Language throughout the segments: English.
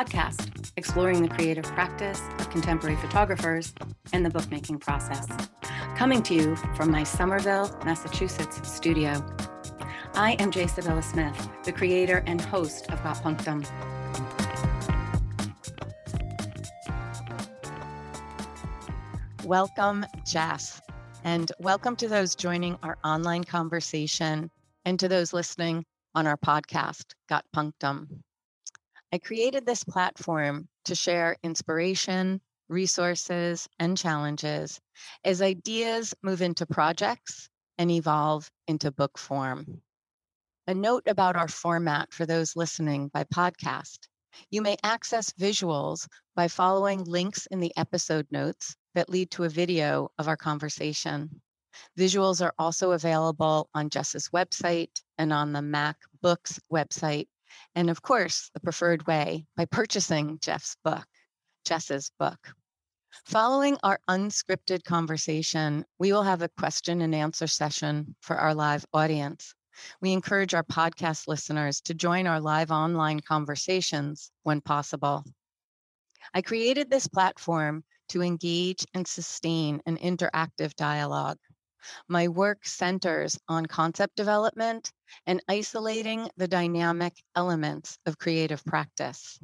Podcast exploring the creative practice of contemporary photographers and the bookmaking process. Coming to you from my Somerville, Massachusetts studio. I am J. Sybylla Smith, the creator and host of Got Punctum. Welcome, Jess, and welcome to those joining our online conversation and to those listening on our podcast, Got Punctum. I created this platform to share inspiration, resources, and challenges as ideas move into projects and evolve into book form. A note about our format for those listening by podcast. You may access visuals by following links in the episode notes that lead to a video of our conversation. Visuals are also available on Jess's website and on the MACK Books website. And of course, the preferred way by purchasing Jeff's book, Jess's book. Following our unscripted conversation, we will have a question and answer session for our live audience. We encourage our podcast listeners to join our live online conversations when possible. I created this platform to engage and sustain an interactive dialogue. My work centers on concept development and isolating the dynamic elements of creative practice.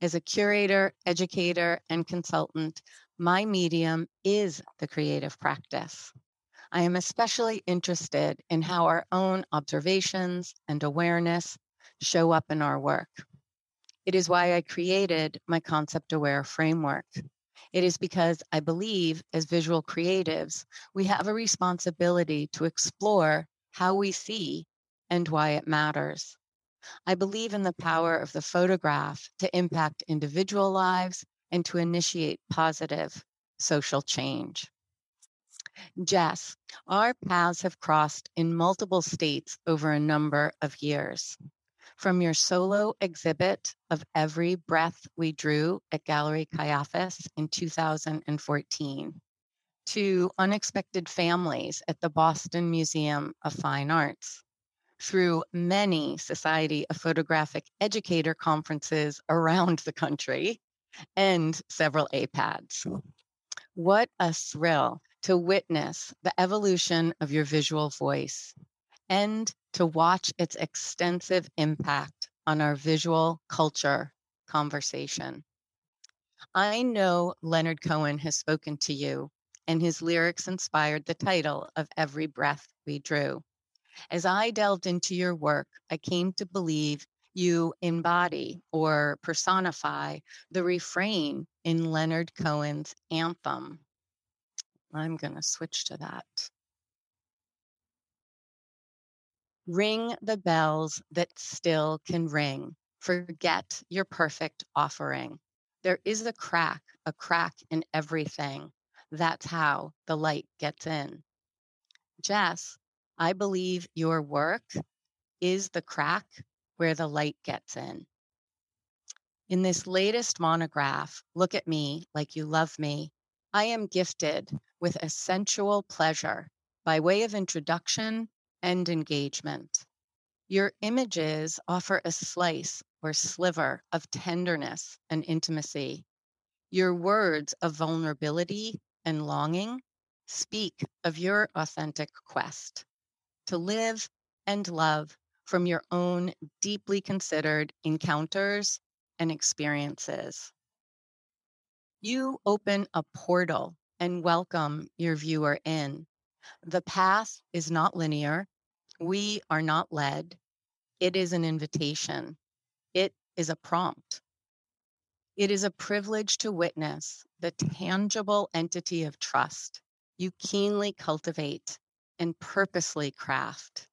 As a curator, educator, and consultant, my medium is the creative practice. I am especially interested in how our own observations and awareness show up in our work. It is why I created my concept aware framework. It is because I believe as visual creatives, we have a responsibility to explore how we see and why it matters. I believe in the power of the photograph to impact individual lives and to initiate positive social change. Jess, our paths have crossed in multiple states over a number of years. From your solo exhibit of Every Breath We Drew at Gallery Kayafas in 2014 to Unexpected Families at the Boston Museum of Fine Arts through many Society of Photographic Educator conferences around the country and several APADs. What a thrill to witness the evolution of your visual voice and to watch its extensive impact on our visual culture conversation. I know Leonard Cohen has spoken to you, and his lyrics inspired the title of Every Breath We Drew. As I delved into your work, I came to believe you embody or personify the refrain in Leonard Cohen's anthem. I'm going to switch to that. Ring the bells that still can ring. Forget your perfect offering. There is a crack, a crack in everything. That's how the light gets in. Jess, I believe your work is the crack where the light gets in. In this latest monograph, Look at Me Like You Love Me, I am gifted with a sensual pleasure by way of introduction and engagement. Your images offer a slice or sliver of tenderness and intimacy. Your words of vulnerability and longing speak of your authentic quest to live and love from your own deeply considered encounters and experiences. You open a portal and welcome your viewer in. The path is not linear. We are not led. It is an invitation. It is a prompt. It is a privilege to witness the tangible entity of trust you keenly cultivate and purposely craft.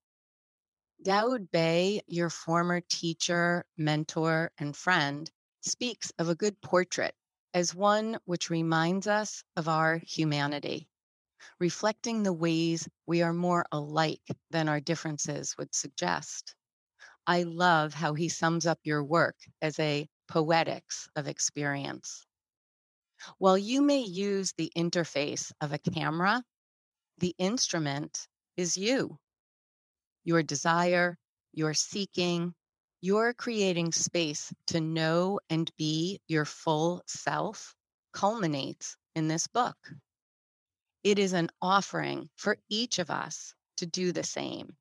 Dawoud Bey, your former teacher, mentor, and friend, speaks of a good portrait as one which reminds us of our humanity, reflecting the ways we are more alike than our differences would suggest. I love how he sums up your work as a poetics of experience. While you may use the interface of a camera the instrument is you, your desire, your seeking, you're creating space to know and be your full self culminates in this book. It is an offering for each of us to do the same,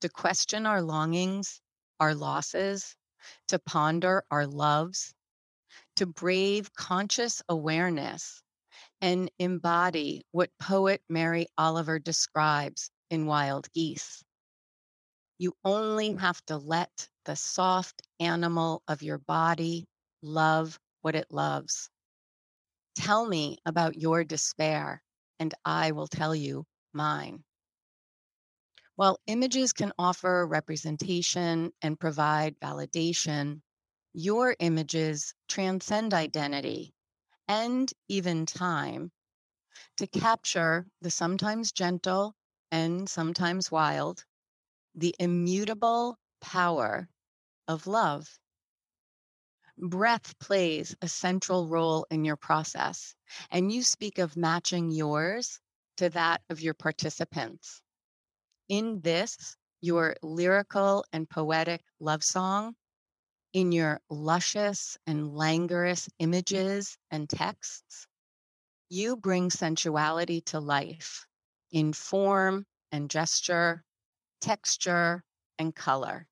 to question our longings, our losses, to ponder our loves, to brave conscious awareness and embody what poet Mary Oliver describes in Wild Geese. You only have to let the soft animal of your body love what it loves. Tell me about your despair, and I will tell you mine. While images can offer representation and provide validation, your images transcend identity and even time to capture the sometimes gentle and sometimes wild, the immutable power of love. Breath plays a central role in your process, and you speak of matching yours to that of your participants. In this, your lyrical and poetic love song, in your luscious and languorous images and texts, you bring sensuality to life in form and gesture, texture and color.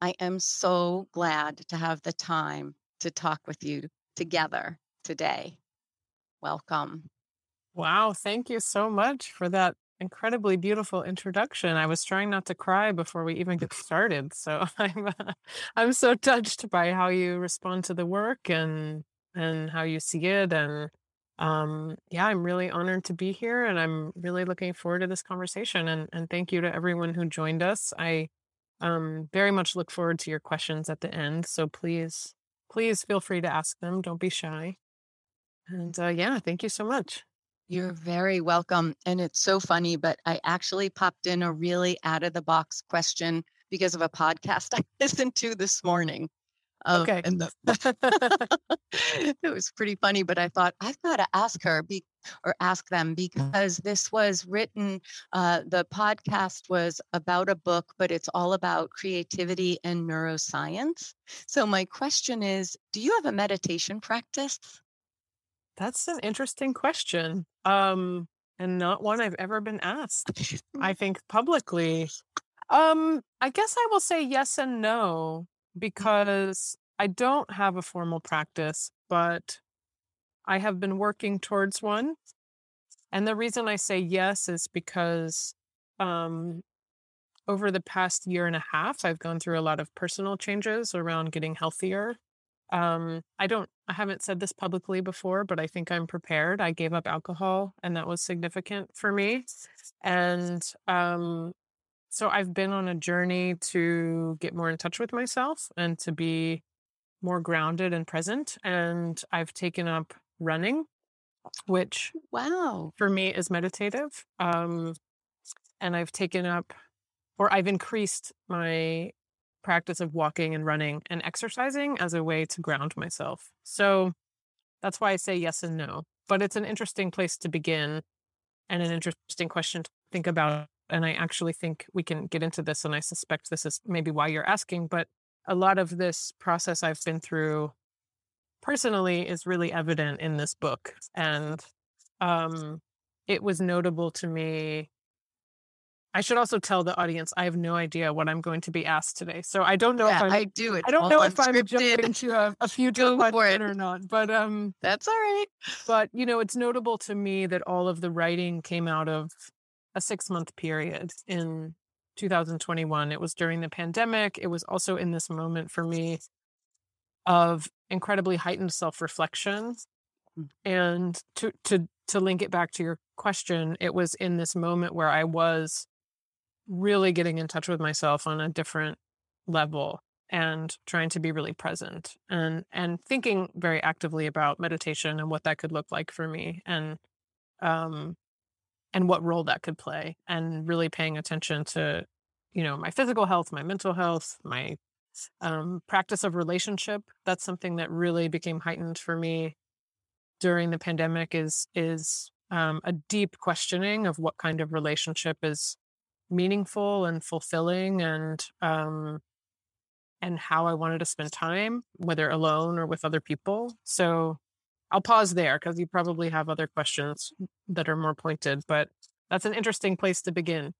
I am so glad to have the time to talk with you together today. Welcome. Wow, thank you so much for that incredibly beautiful introduction. I was trying not to cry before we even get started. So I'm uh, I'm so touched by how you respond to the work and and how you see it and um yeah, I'm really honored to be here and I'm really looking forward to this conversation and and thank you to everyone who joined us. I um very much look forward to your questions at the end, so please please feel free to ask them. Don't be shy. And uh, yeah, thank you so much. You're very welcome. And it's so funny, but I actually popped in a really out of the box question because of a podcast I listened to this morning. Uh, okay. And the, it was pretty funny, but I thought I've got to ask her be, or ask them because this was written, uh, the podcast was about a book, but it's all about creativity and neuroscience. So my question is, do you have a meditation practice? That's an interesting question. Um, and not one I've ever been asked. I think publicly. Um, I guess I will say yes and no because I don't have a formal practice, but I have been working towards one. And the reason I say yes is because um, over the past year and a half, I've gone through a lot of personal changes around getting healthier um, I don't, I haven't said this publicly before, but I think I'm prepared. I gave up alcohol and that was significant for me. And, um, so I've been on a journey to get more in touch with myself and to be more grounded and present. And I've taken up running, which wow for me is meditative. Um, and I've taken up or I've increased my practice of walking and running and exercising as a way to ground myself. So that's why I say yes and no. But it's an interesting place to begin and an interesting question to think about. And I actually think we can get into this. And I suspect this is maybe why you're asking. But a lot of this process I've been through personally is really evident in this book. And um, it was notable to me I should also tell the audience I have no idea what I'm going to be asked today. So I don't know yeah, if I'm, I do it. I don't know if I'm jumping into a, a future question or not. But um That's all right. But you know, it's notable to me that all of the writing came out of a six month period in 2021. It was during the pandemic. It was also in this moment for me of incredibly heightened self-reflection. Mm. And to to to link it back to your question, it was in this moment where I was really getting in touch with myself on a different level and trying to be really present and and thinking very actively about meditation and what that could look like for me and um and what role that could play and really paying attention to you know my physical health my mental health my um practice of relationship. That's something that really became heightened for me during the pandemic is is um, a deep questioning of what kind of relationship is meaningful and fulfilling and um and how I wanted to spend time, whether alone or with other people. So I'll pause there because you probably have other questions that are more pointed, but that's an interesting place to begin.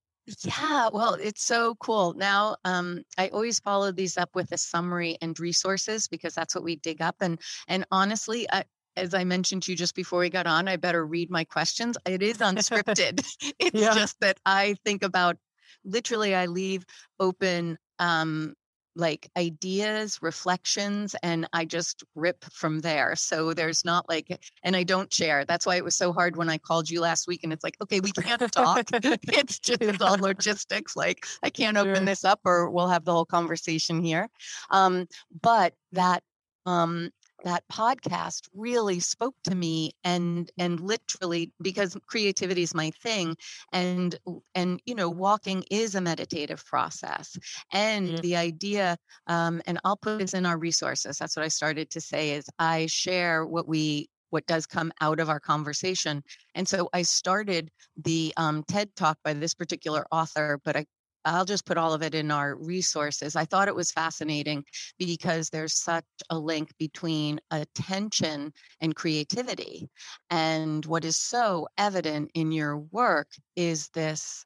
Yeah, well, it's so cool. Now, um, I always follow these up with a summary and resources because that's what we dig up. And and honestly, I, as I mentioned to you just before we got on, I better read my questions. It is unscripted. it's yeah. just that I think about literally. I leave open um, like ideas, reflections, and I just rip from there. So there's not like, and I don't share. That's why it was so hard when I called you last week and it's like, okay, we can't talk. it's just it's all logistics. Like I can't open sure. this up or we'll have the whole conversation here. Um, but that um, that podcast really spoke to me and and literally because creativity is my thing and and you know walking is a meditative process and mm-hmm. the idea um, and i'll put this in our resources that's what i started to say is i share what we what does come out of our conversation. And so I started the um, TED talk by this particular author, but I I'll just put all of it in our resources. I thought it was fascinating because there's such a link between attention and creativity. And what is so evident in your work is this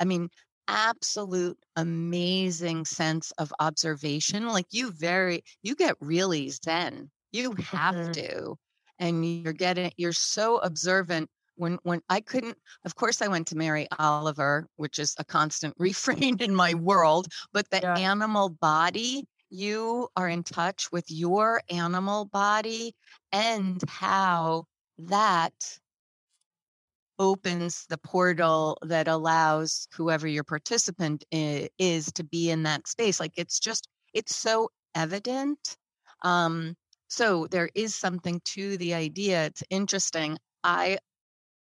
I mean, absolute amazing sense of observation. Like you very, you get really zen. You have mm-hmm. to. And you're getting, you're so observant when when I couldn't of course I went to Mary Oliver which is a constant refrain in my world but the yeah. animal body you are in touch with your animal body and how that opens the portal that allows whoever your participant is to be in that space like it's just it's so evident um so there is something to the idea it's interesting i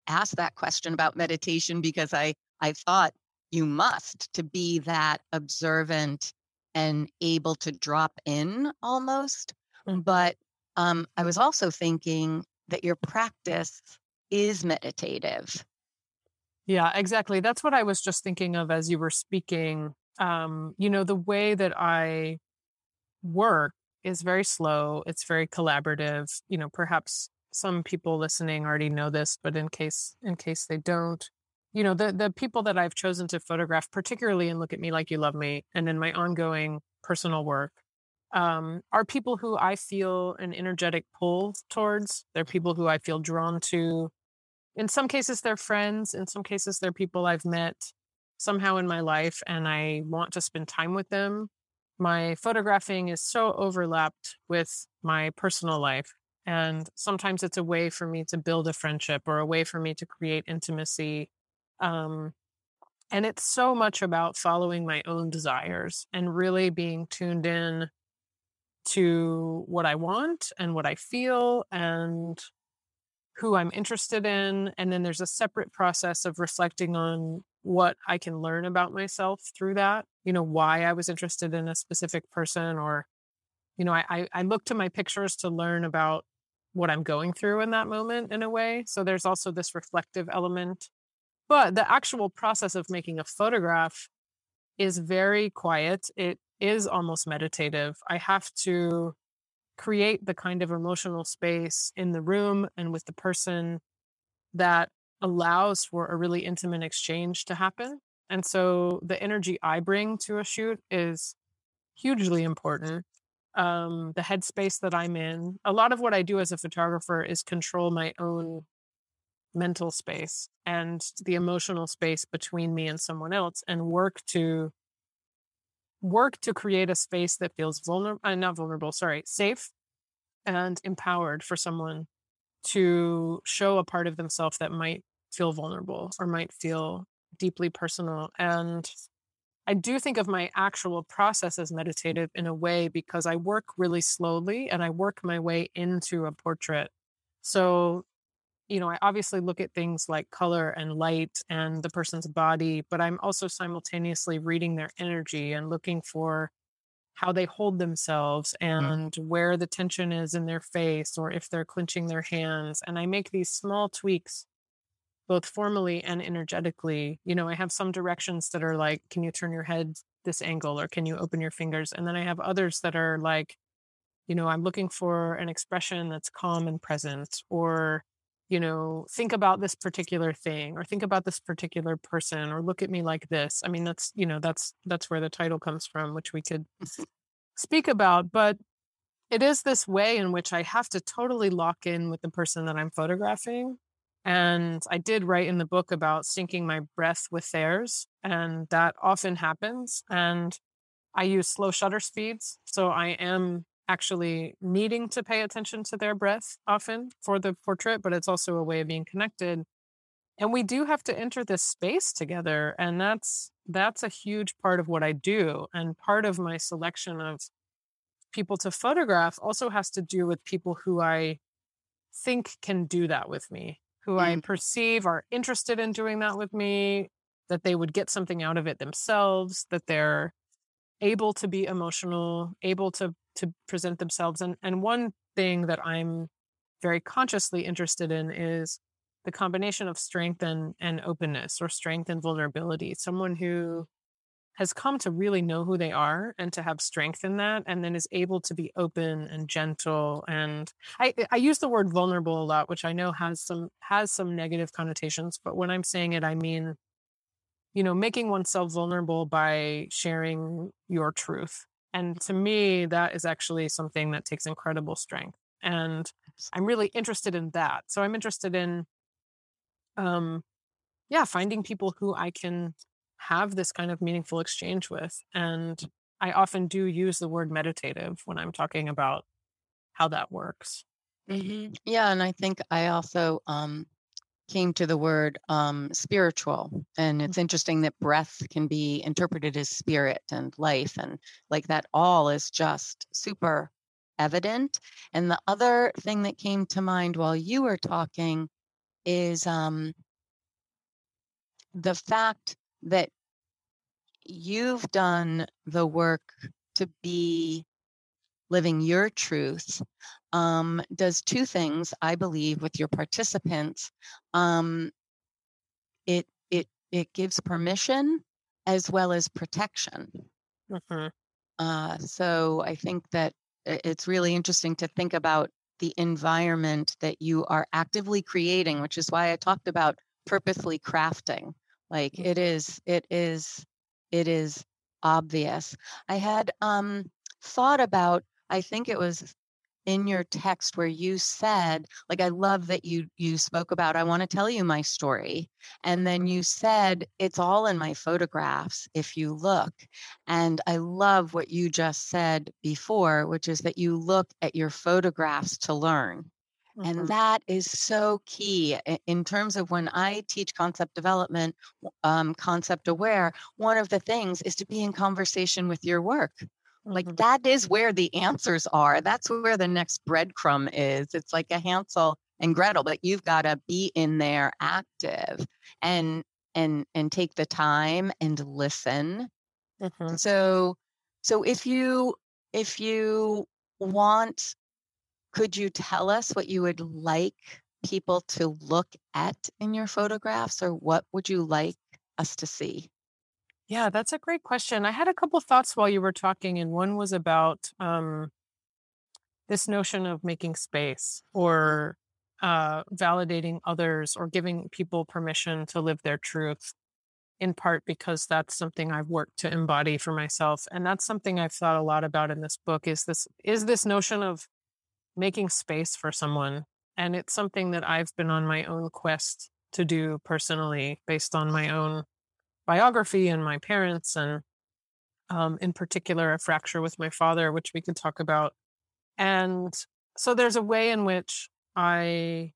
asked that question about meditation because I I thought you must to be that observant and able to drop in almost. Mm-hmm. But um, I was also thinking that your practice is meditative. Yeah, exactly. That's what I was just thinking of as you were speaking. Um, you know, the way that I work is very slow, it's very collaborative. You know, perhaps some people listening already know this, but in case in case they don't, you know, the the people that I've chosen to photograph, particularly in Look at Me Like You Love Me, and in my ongoing personal work, um, are people who I feel an energetic pull towards. They're people who I feel drawn to. In some cases, they're friends. In some cases, they're people I've met somehow in my life, and I want to spend time with them. My photographing is so overlapped with my personal life and sometimes it's a way for me to build a friendship or a way for me to create intimacy um, and it's so much about following my own desires and really being tuned in to what i want and what i feel and who i'm interested in and then there's a separate process of reflecting on what i can learn about myself through that you know why i was interested in a specific person or you know I, I look to my pictures to learn about what I'm going through in that moment in a way. So there's also this reflective element. But the actual process of making a photograph is very quiet. It is almost meditative. I have to create the kind of emotional space in the room and with the person that allows for a really intimate exchange to happen. And so the energy I bring to a shoot is hugely important um, the headspace that I'm in. A lot of what I do as a photographer is control my own mental space and the emotional space between me and someone else and work to work to create a space that feels vulnerable uh, not vulnerable sorry safe and empowered for someone to show a part of themselves that might feel vulnerable or might feel deeply personal and I do think of my actual process as meditative in a way because I work really slowly and I work my way into a portrait. So, you know, I obviously look at things like color and light and the person's body, but I'm also simultaneously reading their energy and looking for how they hold themselves mm. and mm. where the tension is in their face or if they're clenching their hands. And I make these small tweaks both formally and energetically. You know, I have some directions that are like, can you turn your head this angle or can you open your fingers and then i have others that are like you know i'm looking for an expression that's calm and present or you know think about this particular thing or think about this particular person or look at me like this i mean that's you know that's that's where the title comes from which we could speak about but it is this way in which i have to totally lock in with the person that i'm photographing and i did write in the book about syncing my breath with theirs and that often happens and i use slow shutter speeds so i am actually needing to pay attention to their breath often for the portrait, but it's also a way of being connected. And we do have to enter this space together. And that's that's a huge part of what I do. And part of my selection of people to photograph also has to do with people who I think can do that with me, who mm. I perceive are interested in doing that with me, that they would get something out of it themselves, that they're able to be emotional, able to to present themselves. And and one thing that I'm very consciously interested in is the combination of strength and, and openness or strength and vulnerability. Someone who has come to really know who they are and to have strength in that and then is able to be open and gentle and I, I use the word vulnerable a lot which i know has some has some negative connotations but when i'm saying it i mean you know making oneself vulnerable by sharing your truth and to me, that is actually something that takes incredible strength. And I'm really interested in that. So I'm interested in, um, yeah, finding people who I can have this kind of meaningful exchange with. And I often do use the word meditative when I'm talking about how that works. Mm-hmm. Yeah. And I think I also, um, came to the word um, spiritual. And it's interesting that breath can be interpreted as spirit and life, and like that all is just super evident. And the other thing that came to mind while you were talking is um, the fact that you've done the work to be living your truth um, does two things, I believe, with your participants. Um, it it it gives permission as well as protection. Mm-hmm. Uh, so I think that it's really interesting to think about the environment that you are actively creating, which is why I talked about purposely crafting. Like mm-hmm. it is, it is, it is obvious. I had um, thought about I think it was in your text where you said like i love that you you spoke about i want to tell you my story and then you said it's all in my photographs if you look and i love what you just said before which is that you look at your photographs to learn mm-hmm. and that is so key in terms of when I teach concept development, um, concept aware. One of the things is to be in conversation with your work. Like mm-hmm. that is where the answers are. That's where the next breadcrumb is. It's like a Hansel and Gretel, but you've got to be in there active and and and take the time and listen. Mm-hmm. So so if you if you want could you tell us what you would like people to look at in your photographs or what would you like us to see? Yeah, that's a great question. I had a couple thoughts while you were talking, and one was about um, this notion of making space or uh, validating others or giving people permission to live their truth, in part because that's something I've worked to embody for myself, and that's something I've thought a lot about in this book. Is this is this notion of making space for someone, and it's something that I've been on my own quest to do personally, based on my own biography and my parents, and um, in particular, a fracture with my father, which we could talk about. And so there's a way in which I,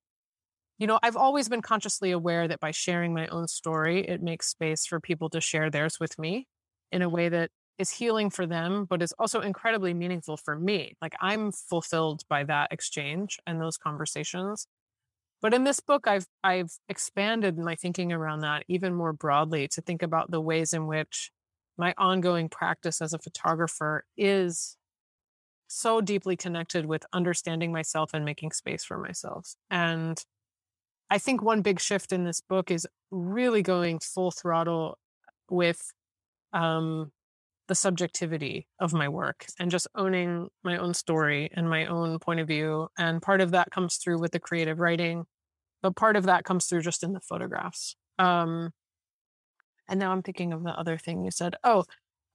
you know, I've always been consciously aware that by sharing my own story, it makes space for people to share theirs with me in a way that is healing for them, but is also incredibly meaningful for me. Like I'm fulfilled by that exchange and those conversations. But in this book, I've I've expanded my thinking around that even more broadly to think about the ways in which my ongoing practice as a photographer is so deeply connected with understanding myself and making space for myself. And I think one big shift in this book is really going full throttle with um, the subjectivity of my work and just owning my own story and my own point of view. And part of that comes through with the creative writing, but part of that comes through just in the photographs. Um, and now I'm thinking of the other thing you said. Oh,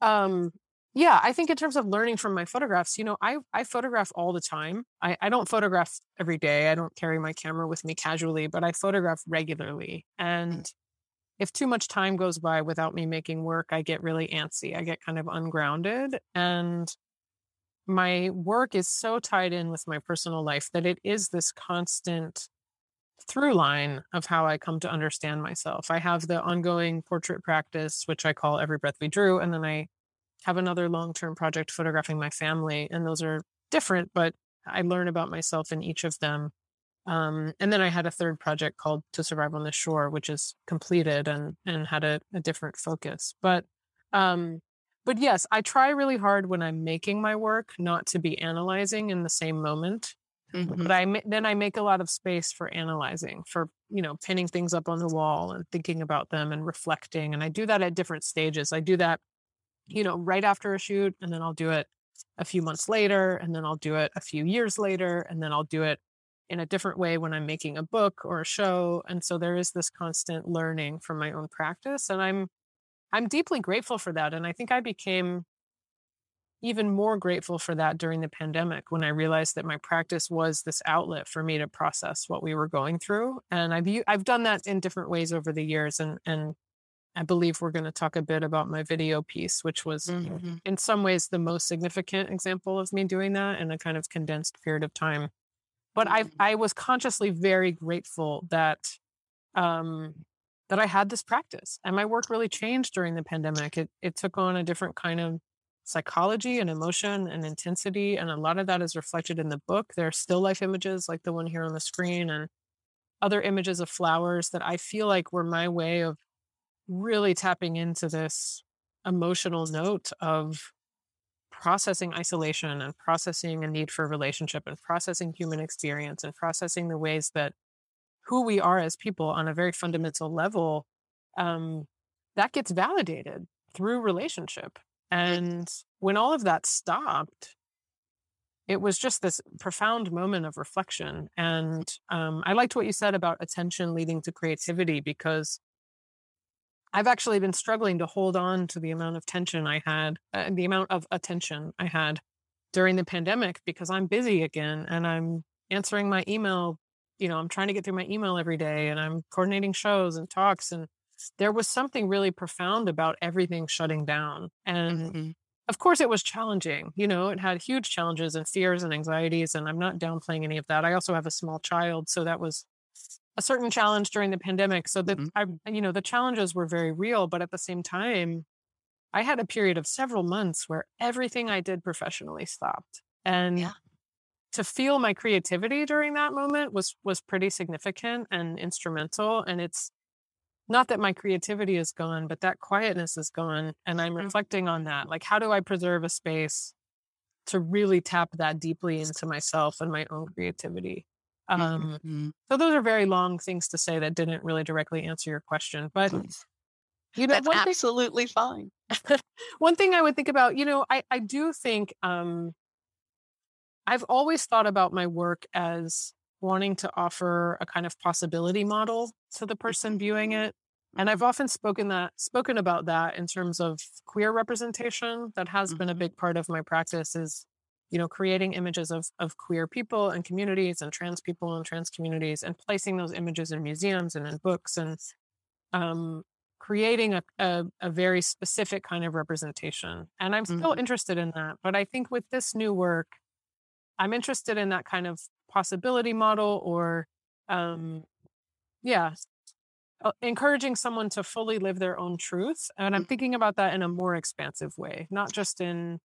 um, yeah, I think in terms of learning from my photographs, you know, I, I photograph all the time. I, I don't photograph every day. I don't carry my camera with me casually, but I photograph regularly. And if too much time goes by without me making work, I get really antsy. I get kind of ungrounded. And my work is so tied in with my personal life that it is this constant through line of how I come to understand myself. I have the ongoing portrait practice, which I call Every Breath We Drew. And then I have another long term project photographing my family. And those are different, but I learn about myself in each of them. Um, and then I had a third project called To Survive on the Shore, which is completed and and had a, a different focus. But um, but yes, I try really hard when I'm making my work not to be analyzing in the same moment. Mm-hmm. But I then I make a lot of space for analyzing, for you know, pinning things up on the wall and thinking about them and reflecting. And I do that at different stages. I do that, you know, right after a shoot, and then I'll do it a few months later, and then I'll do it a few years later, and then I'll do it in a different way when I'm making a book or a show. And so there is this constant learning from my own practice. And I'm I'm deeply grateful for that. And I think I became even more grateful for that during the pandemic when I realized that my practice was this outlet for me to process what we were going through. And I've I've done that in different ways over the years. And and I believe we're going to talk a bit about my video piece, which was mm-hmm. in some ways the most significant example of me doing that in a kind of condensed period of time but I I was consciously very grateful that um, that I had this practice, and my work really changed during the pandemic. It it took on a different kind of psychology and emotion and intensity, and a lot of that is reflected in the book. There are still life images like the one here on the screen, and other images of flowers that I feel like were my way of really tapping into this emotional note of processing isolation and processing a need for relationship and processing human experience and processing the ways that who we are as people on a very fundamental level um, that gets validated through relationship. And when all of that stopped it was just this profound moment of reflection. And um, i liked what you said about attention leading to creativity because I've actually been struggling to hold on to the amount of tension I had, uh, the amount of attention I had during the pandemic because I'm busy again and I'm answering my email. You know, I'm trying to get through my email every day and I'm coordinating shows and talks. And there was something really profound about everything shutting down. And mm-hmm. of course, it was challenging. You know, it had huge challenges and fears and anxieties. And I'm not downplaying any of that. I also have a small child. So that was a certain challenge during the pandemic. So that mm-hmm. I, you know, the challenges were very real, but at the same time, I had a period of several months where everything I did professionally stopped. And yeah. to feel my creativity during that moment was was pretty significant and instrumental. And it's not that my creativity is gone, but that quietness is gone. And I'm mm-hmm. reflecting on that. Like, how do I preserve a space to really tap that deeply into myself and my own creativity? Um, mm-hmm. So those are very long things to say that didn't really directly answer your question, but you know, that's absolutely thing, fine. one thing I would think about, you know, I I do think um, I've always thought about my work as wanting to offer a kind of possibility model to the person viewing it. And I've often spoken that spoken about that in terms of queer representation. That has mm-hmm. been a mm-hmm. big part of my practice is you know, creating images of, of queer people and communities and trans people and trans communities and placing those images in museums and in books and um, creating a, a, a, very specific kind of representation. And I'm still mm-hmm. interested in that. But I think with this new work, I'm interested in that kind of possibility model or, um, yeah, uh, encouraging someone to fully live their own truth. And I'm mm. thinking about that in a more expansive way, not just in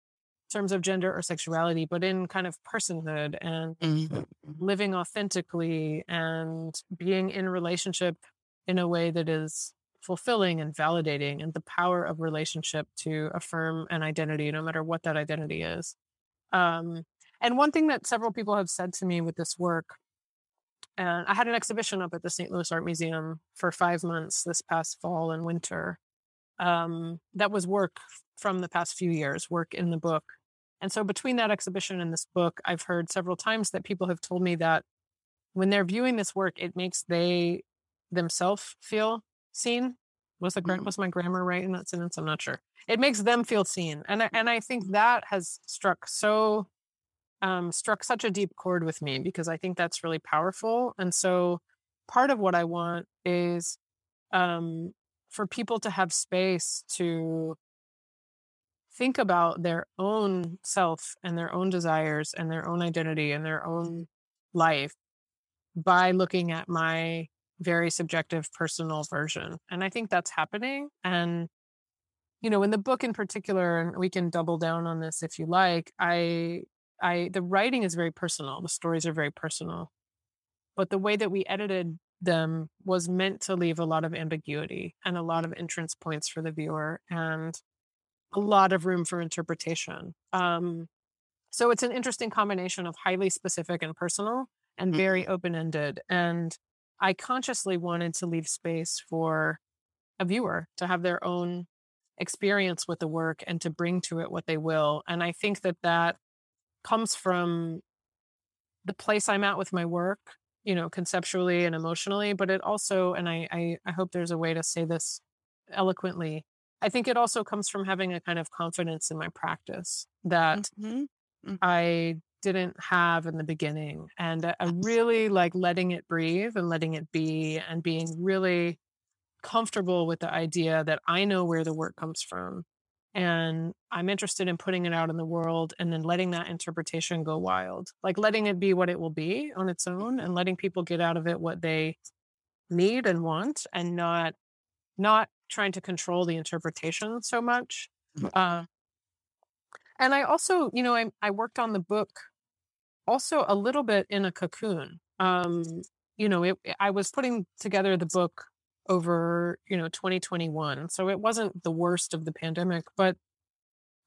terms of gender or sexuality, but in kind of personhood and mm-hmm. living authentically and being in relationship in a way that is fulfilling and validating and the power of relationship to affirm an identity, no matter what that identity is. Um, and one thing that several people have said to me with this work, and I had an exhibition up at the St. Louis Art Museum for five months this past fall and winter. um, that was work from the past few years, work in the book. And so between that exhibition and this book, I've heard several times that people have told me that when they're viewing this work, it makes they themselves feel seen. Was the mm-hmm. was my grammar right in that sentence? I'm not sure. It makes them feel seen, and I, and I think that has struck so um, struck such a deep chord with me because I think that's really powerful. And so part of what I want is um, for people to have space to think about their own self and their own desires and their own identity and their own life by looking at my very subjective personal version. And I think that's happening. And, you know, in the book in particular, and we can double down on this if you like, I, I, the writing is very personal. The stories are very personal. But the way that we edited them was meant to leave a lot of ambiguity and a lot of entrance points for the viewer and a lot of room for interpretation. Um, so it's an interesting combination of highly specific and personal and very mm-hmm. open ended. And I consciously wanted to leave space for a viewer to have their own experience with the work and to bring to it what they will. And I think that that comes from the place I'm at with my work, you know, conceptually and emotionally, but it also, and I, I, I hope there's a way to say this eloquently. I think it also comes from having a kind of confidence in my practice that mm-hmm. Mm-hmm. I didn't have in the beginning and a, really like letting it breathe and letting it be and being really comfortable with the idea that I know where the work comes from and I'm interested in putting it out in the world and then letting that interpretation go wild. Like letting it be what it will be on its own and letting people get out of it what they need and want and not not trying to control the interpretation so much. Uh, and I also, you know, I, I worked on the book also a little bit in a cocoon. Um, you know, it, I was putting together the book over, you know, 2021. So it wasn't the worst of the pandemic, but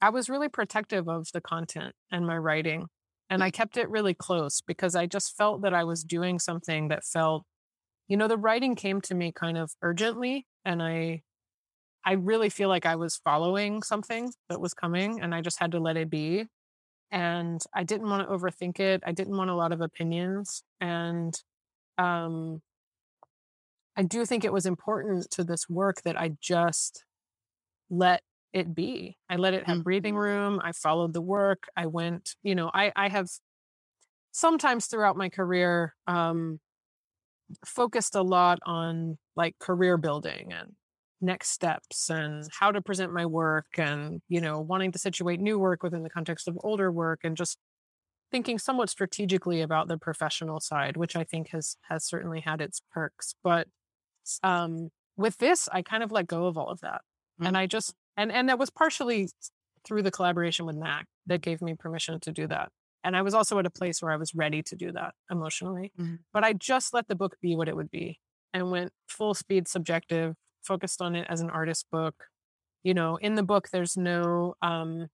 I was really protective of the content and my writing. And I kept it really close because I just felt that I was doing something that felt, you know, the writing came to me kind of urgently. And I, I really feel like I was following something that was coming and I just had to let it be and I didn't want to overthink it. I didn't want a lot of opinions. And um, I do think it was important to this work that I just let it be. I let it have breathing mm-hmm. room. I followed the work. I went, you know, I, I have sometimes throughout my career um, focused a lot on like career building and next steps and how to present my work and you know wanting to situate new work within the context of older work and just thinking somewhat strategically about the professional side which i think has has certainly had its perks but um with this i kind of let go of all of that mm-hmm. and i just and and that was partially through the collaboration with MACK that gave me permission to do that and i was also at a place where i was ready to do that emotionally mm-hmm. but i just let the book be what it would be and went full speed subjective focused on it as an artist book. You know, in the book, there's no um,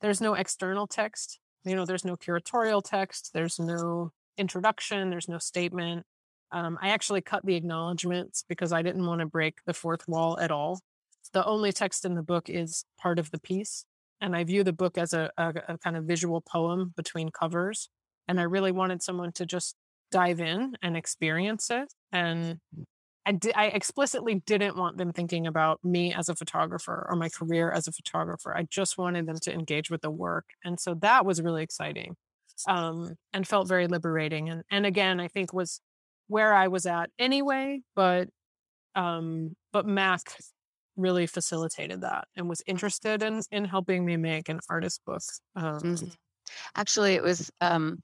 there's no external text. You know, there's no curatorial text. There's no introduction. There's no statement. Um, I actually cut the acknowledgments because I didn't want to break the fourth wall at all. The only text in the book is part of the piece. And I view the book as a, a, a kind of visual poem between covers. And I really wanted someone to just dive in and experience it and I, di- I explicitly didn't want them thinking about me as a photographer or my career as a photographer. I just wanted them to engage with the work. And so that was really exciting um, and felt very liberating. And, and again, I think was where I was at anyway, but, um, but MACK really facilitated that and was interested in, in helping me make an artist book. Um, mm-hmm. Actually, it was, um,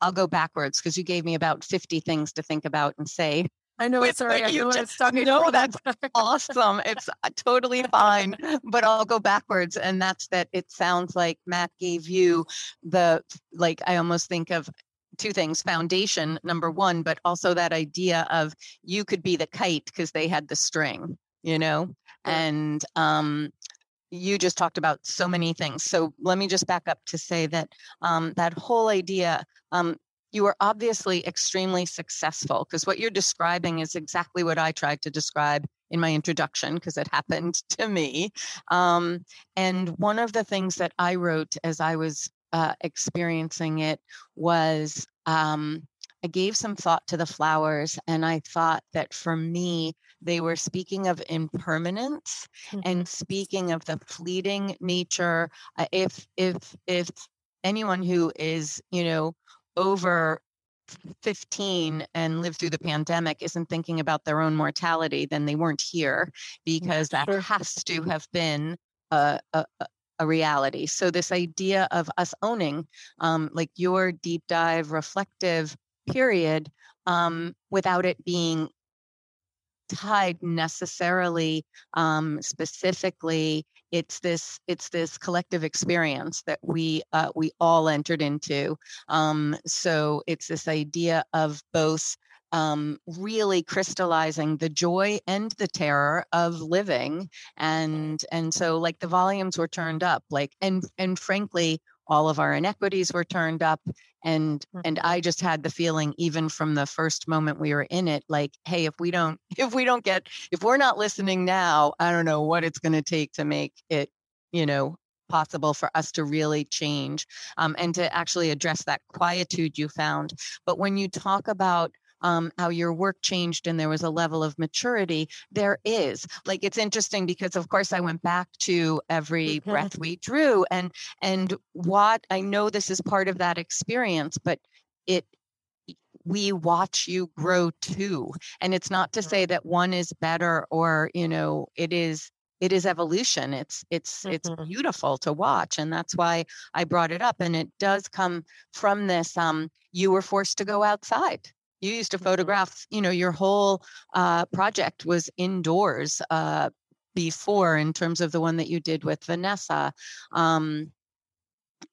I'll go backwards because you gave me about 50 things to think about and say. I know it's sorry. I know it's talking. No, that's awesome. It's uh, totally fine. But I'll go backwards, and that's that. It sounds like MACK gave you the like. I almost think of two things: foundation, number one, but also that idea of you could be the kite because they had the string, you know, and um, you just talked about so many things. So let me just back up to say that um, that whole idea, um, you are obviously extremely successful because what you're describing is exactly what I tried to describe in my introduction because it happened to me. Um, and one of the things that I wrote as I was uh, experiencing it was um, I gave some thought to the flowers, and I thought that for me, they were speaking of impermanence mm-hmm. and speaking of the fleeting nature. Uh, if if if anyone who is you know over 15 and lived through the pandemic isn't thinking about their own mortality, then they weren't here because that sure. has to have been a, a, a, reality. So, this idea of us owning, um, like your deep dive reflective period, um, without it being tied necessarily um, specifically it's this it's this collective experience that we uh, we all entered into um, so it's this idea of both um, really crystallizing the joy and the terror of living and and so like the volumes were turned up like and and frankly all of our inequities were turned up and and mm-hmm. i just had the feeling even from the first moment we were in it like hey if we don't if we don't get if we're not listening now i don't know what it's going to take to make it you know possible for us to really change um, and to actually address that quietude you found but when you talk about um, how your work changed and there was a level of maturity there is. Like it's interesting because of course i went back to every breath we drew and and what i know this is part of that experience but it we watch you grow too. And it's not to say that one is better or you know it is it is evolution. It's it's mm-hmm. it's beautiful to watch and that's why i brought it up. And it does come from this um you were forced to go outside you used to mm-hmm. photograph you know your whole uh, project was indoors uh, before in terms of the one that you did with vanessa um,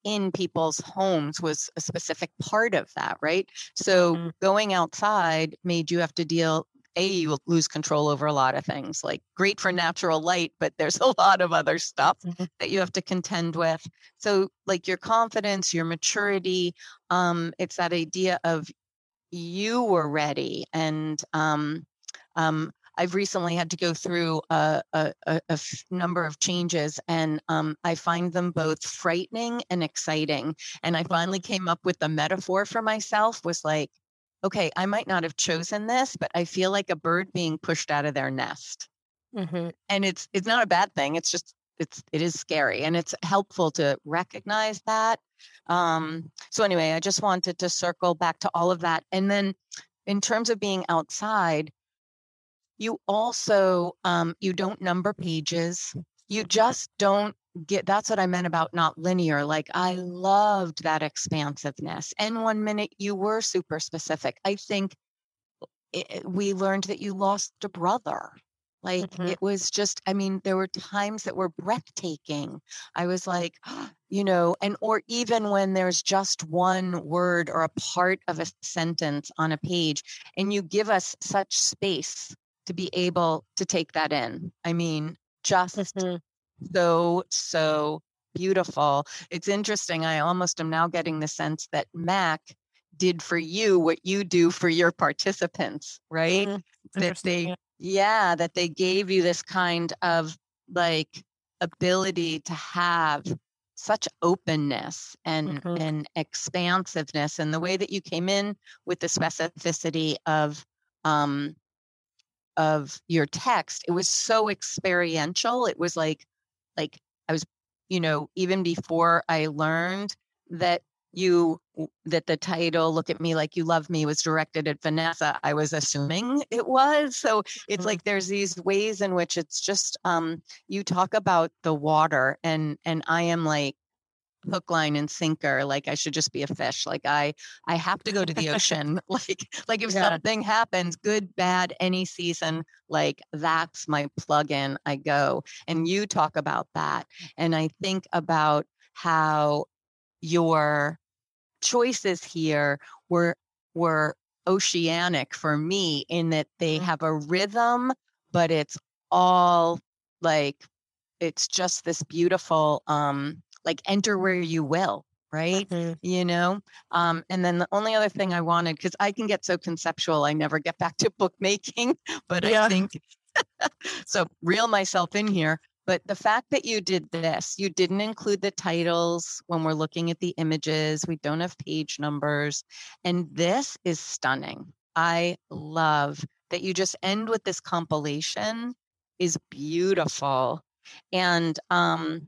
in people's homes was a specific part of that right so mm-hmm. going outside made you have to deal a you lose control over a lot of things like great for natural light but there's a lot of other stuff mm-hmm. that you have to contend with so like your confidence your maturity um it's that idea of you were ready. And um, um, I've recently had to go through a, a, a, a number of changes, and um, I find them both frightening and exciting. And I finally came up with the metaphor for myself was like, okay, I might not have chosen this, but I feel like a bird being pushed out of their nest. Mm-hmm. And it's it's not a bad thing. It's just it's it is scary, and it's helpful to recognize that um, so anyway, I just wanted to circle back to all of that. And then in terms of being outside, you also um, you don't number pages. You just don't get that's what I meant about not linear. Like I loved that expansiveness. And one minute you were super specific. I think it, we learned that you lost a brother like mm-hmm. it was just, I mean, there were times that were breathtaking. I was like, you know, and or even when there's just one word or a part of a sentence on a page, and you give us such space to be able to take that in. I mean, just mm-hmm. so, so beautiful. It's interesting. I almost am now getting the sense that MACK did for you what you do for your participants, right? Mm-hmm. That they yeah, that they gave you this kind of like ability to have such openness and mm-hmm. and expansiveness and the way that you came in with the specificity of um of your text it was so experiential it was like like i was you know even before i learned that you that the title look at me like you love me was directed at vanessa i was assuming it was so it's mm-hmm. like there's these ways in which it's just um you talk about the water and and i am like hook line and sinker like i should just be a fish like i i have to go to the ocean like like if yeah. something happens good bad any season like that's my plug-in i go and you talk about that and i think about how your choices here were were oceanic for me in that they mm-hmm. have a rhythm but it's all like it's just this beautiful um like enter where you will right mm-hmm. you know um and then the only other thing i wanted because i can get so conceptual i never get back to bookmaking but yeah. i think so reel myself in here. But the fact that you did this, you didn't include the titles when we're looking at the images. We don't have page numbers. And this is stunning. I love that you just end with this compilation is beautiful. And um,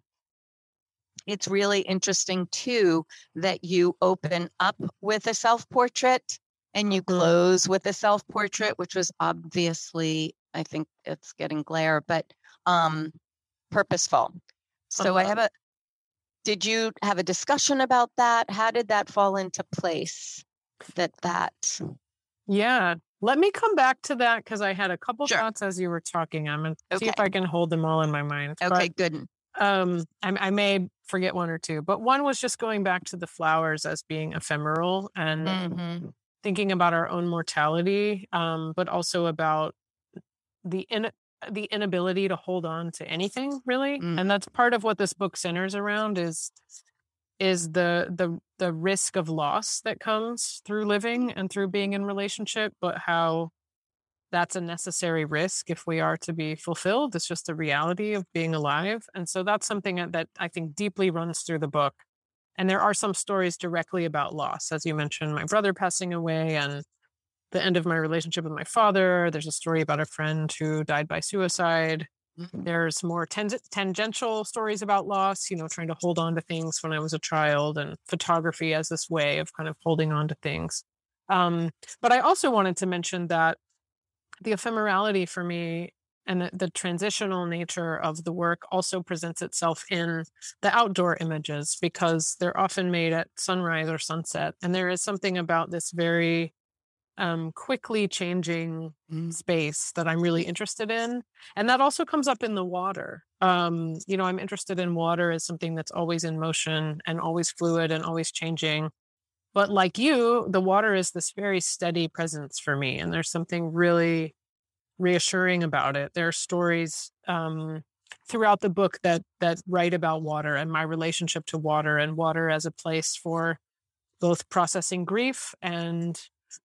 it's really interesting too that you open up with a self portrait and you close with a self portrait, which was obviously, I think it's getting glare, but um, purposeful. So uh-huh. I have a, did you have a discussion about that? How did that fall into place? That that. Yeah. Let me come back to that because I had a couple sure. thoughts as you were talking. I'm going to okay. see if I can hold them all in my mind. Okay, but, good. Um, I, I, may forget one or two, but one was just going back to the flowers as being ephemeral and mm-hmm. thinking about our own mortality, um, but also about the in, the inability to hold on to anything really, mm. and that's part of what this book centers around is is the the the risk of loss that comes through living and through being in relationship, but how that's a necessary risk if we are to be fulfilled. It's just the reality of being alive. And so that's something that I think deeply runs through the book. And there are some stories directly about loss. As you mentioned, my brother passing away and the end of my relationship with my father. There's a story about a friend who died by suicide. Mm-hmm. There's more ten- tangential stories about loss, you know, trying to hold on to things when I was a child and photography as this way of kind of holding on to things. Um, but I also wanted to mention that the ephemerality for me and the, the, transitional nature of the work also presents itself in the outdoor images because they're often made at sunrise or sunset. And there is something about this very um, quickly changing mm. space that I'm really interested in. And that also comes up in the water. Um, you know, I'm interested in water as something that's always in motion and always fluid and always changing. But like you, the water is this very steady presence for me. And there's something really reassuring about it. There are stories um, throughout the book that that write about water and my relationship to water and water as a place for both processing grief and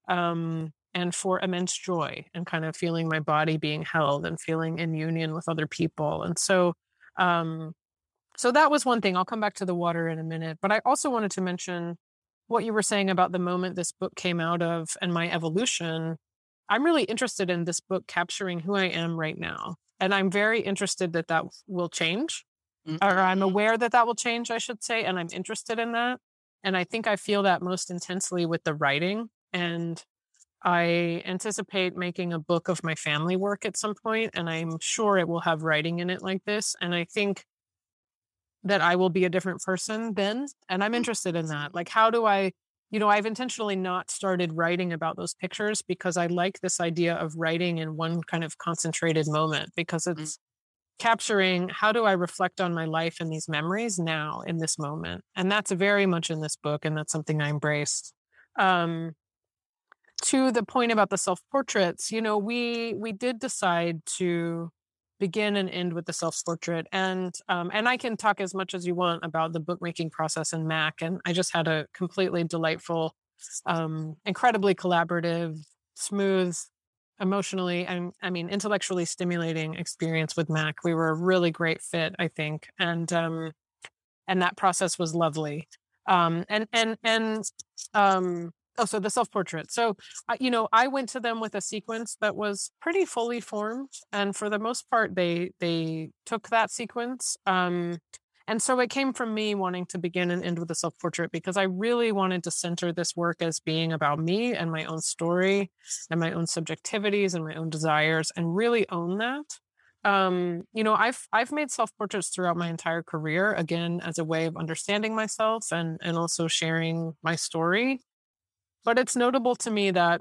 um, and for immense joy and kind of feeling my body being held and feeling in union with other people. And so um, so that was one thing. I'll come back to the water in a minute, but I also wanted to mention what you were saying about the moment this book came out of and my evolution, I'm really interested in this book capturing who I am right now. And I'm very interested that that will change, mm-hmm. or I'm aware that that will change, I should say. And I'm interested in that. And I think I feel that most intensely with the writing. And I anticipate making a book of my family work at some point, and I'm sure it will have writing in it like this. And I think that I will be a different person then. And I'm mm. interested in that. Like, how do I, you know, I've intentionally not started writing about those pictures because I like this idea of writing in one kind of concentrated moment because mm. it's mm. capturing how do I reflect on my life and these memories now in this moment. And that's very much in this book. And that's something I embraced. Um, to the point about the self portraits, you know, we we did decide to begin and end with the self portrait and um, and i can talk as much as you want about the bookmaking process in MACK and i just had a completely delightful um, incredibly collaborative smooth emotionally and i mean intellectually stimulating experience with MACK. We were a really great fit i think and um and that process was lovely. Um and and and um oh so the self-portrait. So uh, you know i went to them with a sequence that was pretty fully formed and for the most part they they took that sequence um and so it came from me wanting to begin and end with a self-portrait because i really wanted to center this work as being about me and my own story and my own subjectivities and my own desires and really own that. Um you know i've i've made self portraits throughout my entire career again as a way of understanding myself and and also sharing my story but it's notable to me that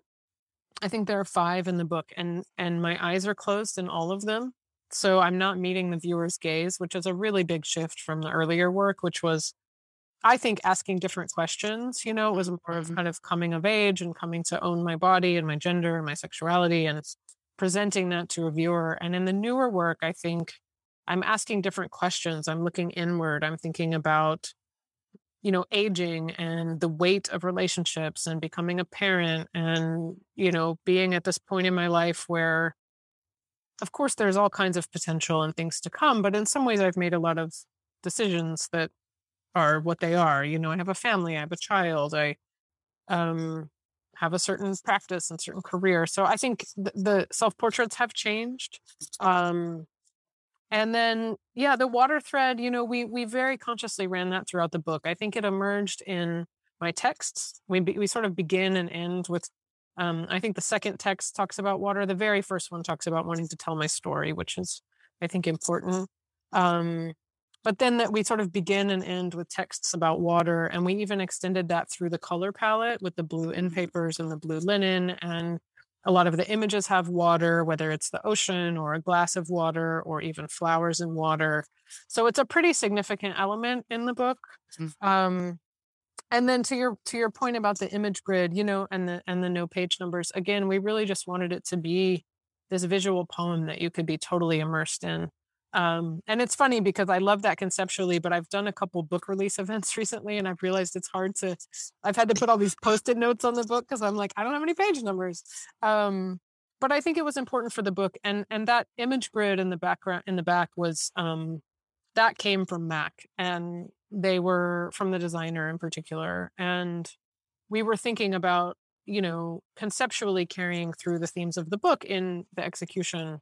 I think there are five in the book, and and my eyes are closed in all of them. So I'm not meeting the viewer's gaze, which is a really big shift from the earlier work, which was, I think, asking different questions. You know, it was more of mm-hmm. kind of coming of age and coming to own my body and my gender and my sexuality and it's presenting that to a viewer. And in the newer work, I think I'm asking different questions. I'm looking inward. I'm thinking about you know aging and the weight of relationships and becoming a parent and you know being at this point in my life where of course, there's all kinds of potential and things to come, but in some ways, I've made a lot of decisions that are what they are. You know, I have a family, I have a child, I um, have a certain practice and certain career. So I think th- the self portraits have changed. Um, and then, yeah, the water thread. You know, we we very consciously ran that throughout the book. I think it emerged in my texts. We we sort of begin and end with. Um, I think the second text talks about water. The very first one talks about wanting to tell my story, which is, I think, important. Um, but then that we sort of begin and end with texts about water and we even extended that through the color palette with the blue in papers and the blue linen and a lot of the images have water whether it's the ocean or a glass of water or even flowers in water. So it's a pretty significant element in the book. Mm-hmm. um, and then to your to your point about the image grid you know and the and the no page numbers again we really just wanted it to be this visual poem that you could be totally immersed in um, and it's funny because I love that conceptually, but I've done a couple book release events recently and I've realized it's hard to, I've had to put all these post it notes on the book because I'm like, I don't have any page numbers. Um, but I think it was important for the book. And, and that image grid in the background, in the back was, um, that came from MACK and they were from the designer in particular. And we were thinking about, you know, conceptually carrying through the themes of the book in the execution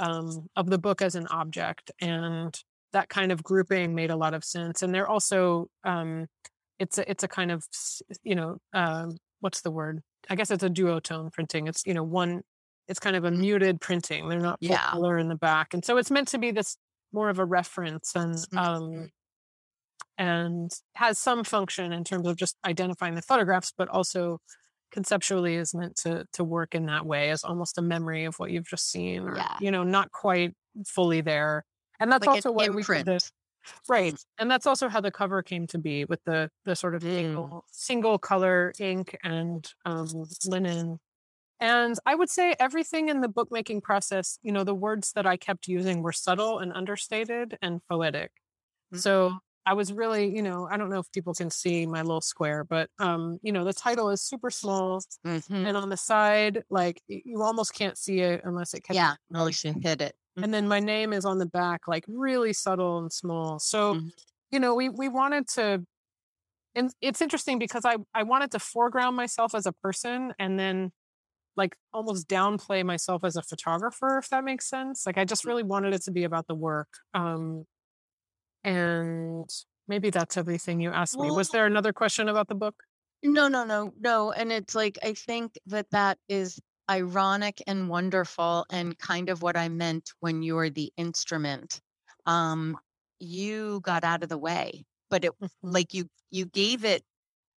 um, of the book as an object and that kind of grouping made a lot of sense and they're also um, it's a it's a kind of you know um, what's the word i guess it's a duotone printing it's you know one it's kind of a muted printing they're not full yeah. color in the back and so it's meant to be this more of a reference and mm-hmm. um and has some function in terms of just identifying the photographs but also conceptually is meant to to work in that way as almost a memory of what you've just seen or yeah. you know not quite fully there and that's like also what we did this right and that's also how the cover came to be with the the sort of mm. single, single color ink and um, linen and i would say everything in the bookmaking process you know the words that i kept using were subtle and understated and poetic mm-hmm. so I was really, you know, I don't know if people can see my little square, but um, you know, the title is super small, mm-hmm. and on the side, like you almost can't see it unless it catches. Yeah, unless you hit it. Mm-hmm. And then my name is on the back, like really subtle and small. So, mm-hmm. you know, we we wanted to, and it's interesting because I I wanted to foreground myself as a person, and then like almost downplay myself as a photographer, if that makes sense. Like I just mm. really wanted it to be about the work. Um, and maybe that's everything you asked me. Was there another question about the book? No, no, no, no. And it's like, I think that that is ironic and wonderful and kind of what I meant when you're the instrument. Um, you got out of the way, but it mm-hmm. like you, you gave it,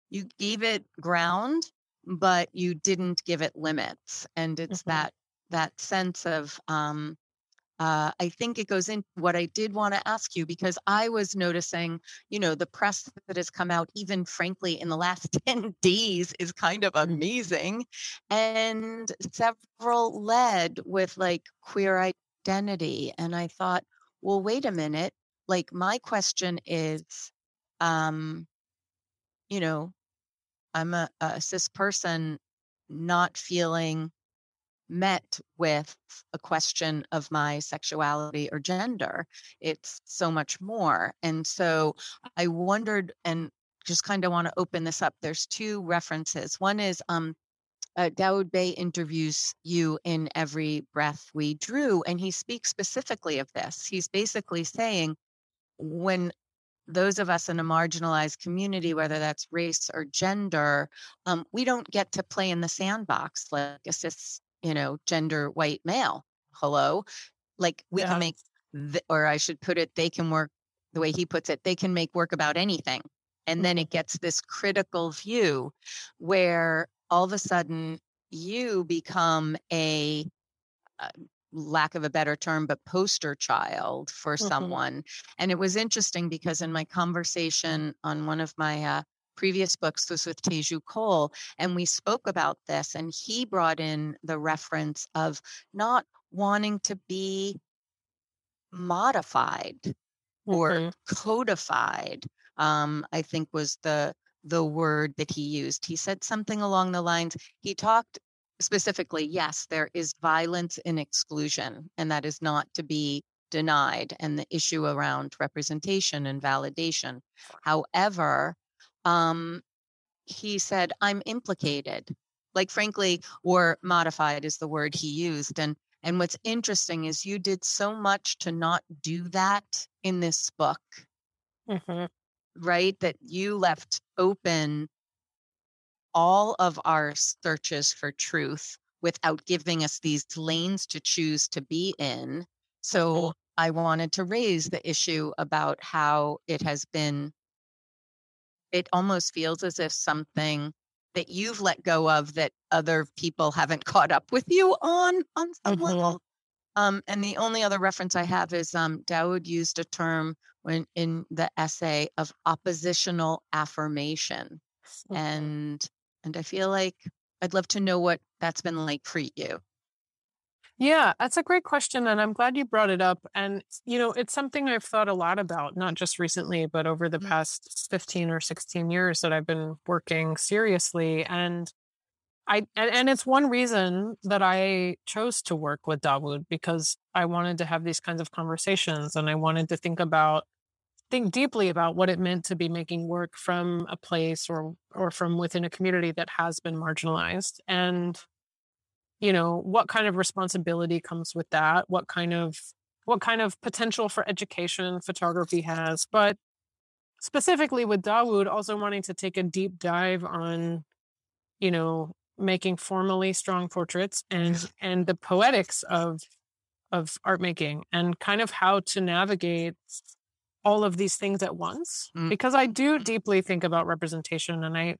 you gave it ground, but you didn't give it limits. And it's mm-hmm. that, that sense of, um, uh, I think it goes in what I did want to ask you because I was noticing, you know, the press that has come out, even frankly, in the last 10 days is kind of amazing. And several led with like queer identity. And I thought, well, wait a minute. Like, my question is, um, you know, I'm a, a cis person not feeling met with a question of my sexuality or gender. It's so much more. And so I wondered and just kind of want to open this up. There's two references. One is um, uh, Dawoud Bey interviews you in Every Breath We Drew, and he speaks specifically of this. He's basically saying when those of us in a marginalized community, whether that's race or gender, um, we don't get to play in the sandbox like a cis you know, gender white male. Hello. Like we yeah. can make, th- or I should put it, they can work the way he puts it, they can make work about anything. And then it mm-hmm. gets this critical view where all of a sudden you become a, uh, lack of a better term, but poster child for mm-hmm. someone. And it was interesting because in my conversation on one of my uh, previous books was with Teju Cole, and we spoke about this, and he brought in the reference of not wanting to be modified or mm-hmm. codified. Um, I think was the the word that he used. He said something along the lines. He talked specifically, yes, there is violence in exclusion, and that is not to be denied, and the issue around representation and validation. However, um, he said, I'm implicated. Like, frankly, or modified is the word he used. And and what's interesting is you did so much to not do that in this book, mm-hmm. right? That you left open all of our searches for truth without giving us these lanes to choose to be in. So I wanted to raise the issue about how it has been, it almost feels as if something that you've let go of that other people haven't caught up with you on on some mm-hmm. level. Um, and the only other reference I have is um, Dawoud used a term when in the essay of oppositional affirmation, mm-hmm. and and I feel like I'd love to know what that's been like for you. Yeah, that's a great question. And I'm glad you brought it up. And, you know, it's something I've thought a lot about, not just recently, but over the mm-hmm. past 15 or 16 years that I've been working seriously. And I, and, and it's one reason that I chose to work with Dawoud because I wanted to have these kinds of conversations and I wanted to think about, think deeply about what it meant to be making work from a place or, or from within a community that has been marginalized. And, you know what kind of responsibility comes with that? What kind of what kind of potential for education photography has? But specifically with Dawoud also wanting to take a deep dive on you know making formally strong portraits and and the poetics of of art making and kind of how to navigate all of these things at once. Mm. because i do deeply think about representation and i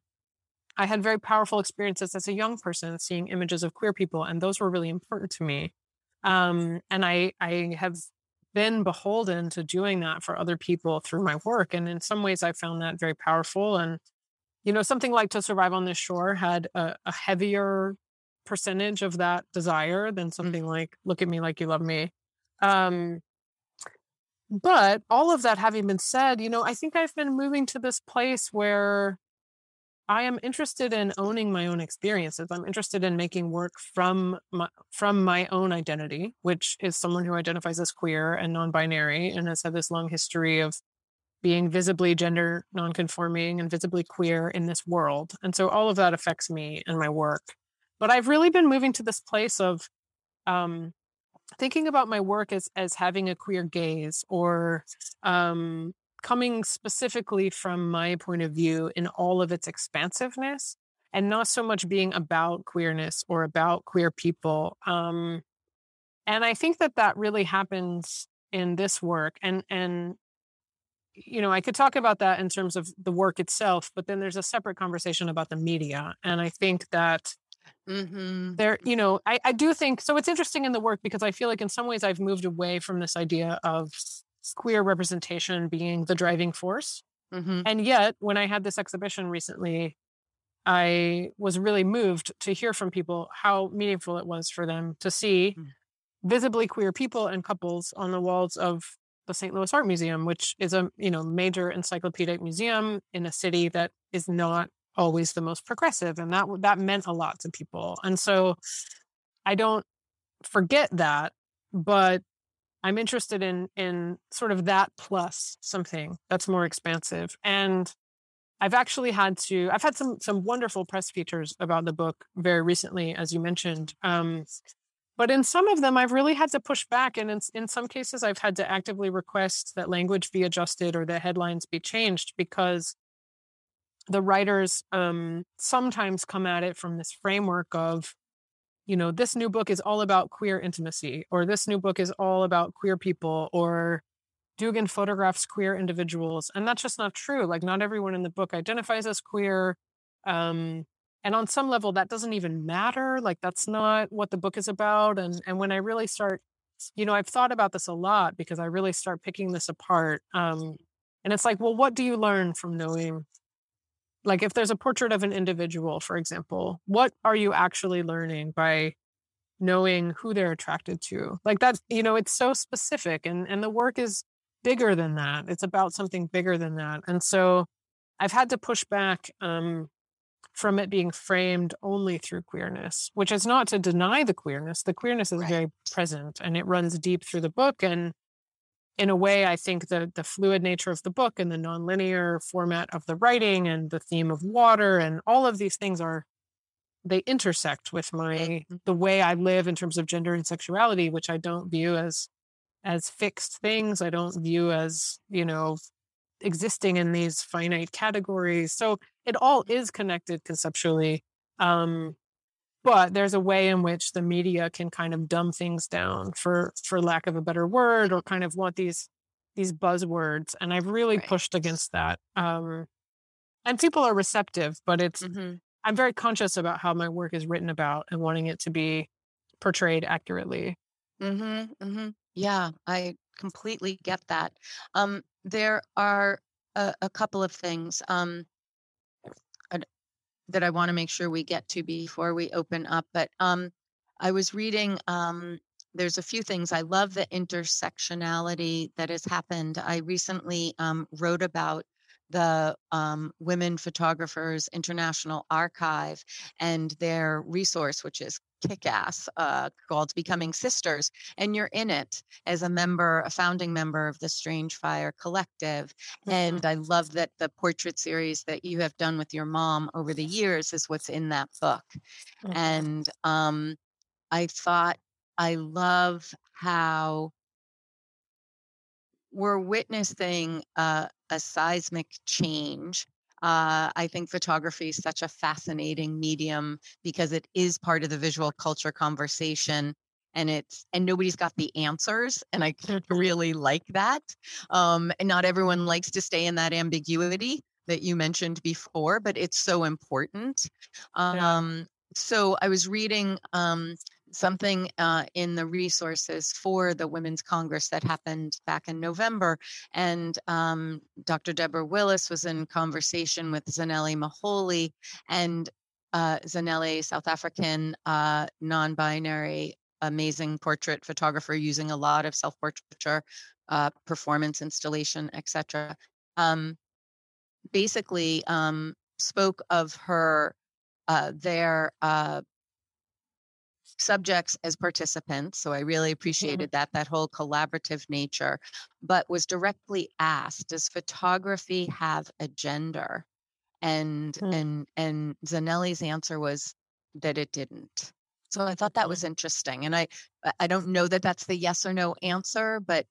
I had very powerful experiences as a young person seeing images of queer people, and those were really important to me. Um, and I, I have been beholden to doing that for other people through my work. And in some ways, I found that very powerful. And, you know, something like To Survive on This Shore had a, a heavier percentage of that desire than mm. something mm-hmm. like Look at Me Like You Love Me. Um, but all of that having been said, you know, I think I've been moving to this place where I am interested in owning my own experiences. I'm interested in making work from my, from my own identity, which is someone who identifies as queer and non-binary and has had this long history of being visibly gender nonconforming and visibly queer in this world. And so all of that affects me and my work. But I've really been moving to this place of um, thinking about my work as as having a queer gaze or um, coming specifically from my point of view in all of its expansiveness and not so much being about queerness or about queer people um, and i think that that really happens in this work and and you know i could talk about that in terms of the work itself but then there's a separate conversation about the media and i think that mm-hmm. there you know I, I do think so it's interesting in the work because i feel like in some ways i've moved away from this idea of queer representation being the driving force. Mm-hmm. And yet, when I had this exhibition recently, I was really moved to hear from people how meaningful it was for them to see mm. visibly queer people and couples on the walls of the St. Louis Art Museum, which is a you know major encyclopedic museum in a city that is not always the most progressive, and that that meant a lot to people. And so, I don't forget that, but I'm interested in in sort of that plus something that's more expansive. And I've actually had to I've had some some wonderful press features about the book very recently, as you mentioned. Um, but in some of them, I've really had to push back, and in, in some cases, I've had to actively request that language be adjusted or the headlines be changed because the writers um, sometimes come at it from this framework of you know, this new book is all about queer intimacy, or this new book is all about queer people, or Dugan photographs queer individuals. And that's just not true. Like, not everyone in the book identifies as queer. Um, and on some level, that doesn't even matter. Like, that's not what the book is about. And, and when I really start, you know, I've thought about this a lot because I really start picking this apart. Um, and it's like, well, what do you learn from knowing like if there's a portrait of an individual, for example, what are you actually learning by knowing who they're attracted to? Like that, you know, it's so specific and, and the work is bigger than that. It's about something bigger than that. And so I've had to push back um, from it being framed only through queerness, which is not to deny the queerness. The queerness is right. very present and it runs deep through the book. And in a way, I think the the fluid nature of the book and the nonlinear format of the writing and the theme of water and all of these things are they intersect with my mm-hmm. the way I live in terms of gender and sexuality, which I don't view as as fixed things. I don't view as, you know, existing in these finite categories. So it all is connected conceptually. Um, but there's a way in which the media can kind of dumb things down for for lack of a better word or kind of want these these buzzwords and i've really right. pushed against that um and people are receptive but it's mm-hmm. i'm very conscious about how my work is written about and wanting it to be portrayed accurately mm-hmm, mm-hmm. yeah i completely get that um there are a, a couple of things um, that I want to make sure we get to before we open up. But um, I was reading, um, there's a few things. I love the intersectionality that has happened. I recently um, wrote about the um, Women Photographers International Archive and their resource, which is kick-ass uh, called becoming sisters and you're in it as a member a founding member of the strange fire collective mm-hmm. and i love that the portrait series that you have done with your mom over the years is what's in that book mm-hmm. and um, i thought i love how we're witnessing a seismic change uh, I think photography is such a fascinating medium because it is part of the visual culture conversation and it's and nobody's got the answers and i really like that um, and not everyone likes to stay in that ambiguity that you mentioned before but it's so important um, yeah. so i was reading um, something uh, in the resources for the Women's Congress that happened back in November. And um, Dr. Deborah Willis was in conversation with Zanele Muholi and uh, Zanele, South African uh, non binary, amazing portrait photographer using a lot of self portraiture, uh, performance, installation, etc. Um, basically, um, spoke of her. Uh, their uh, subjects as participants. So I really mm-hmm. appreciated mm-hmm. that, that whole collaborative nature, but was directly asked, does photography have a gender? And mm-hmm. and and Zanele's answer was that it didn't. So I thought that was mm-hmm. interesting. And I I don't know that that's the yes or no answer, but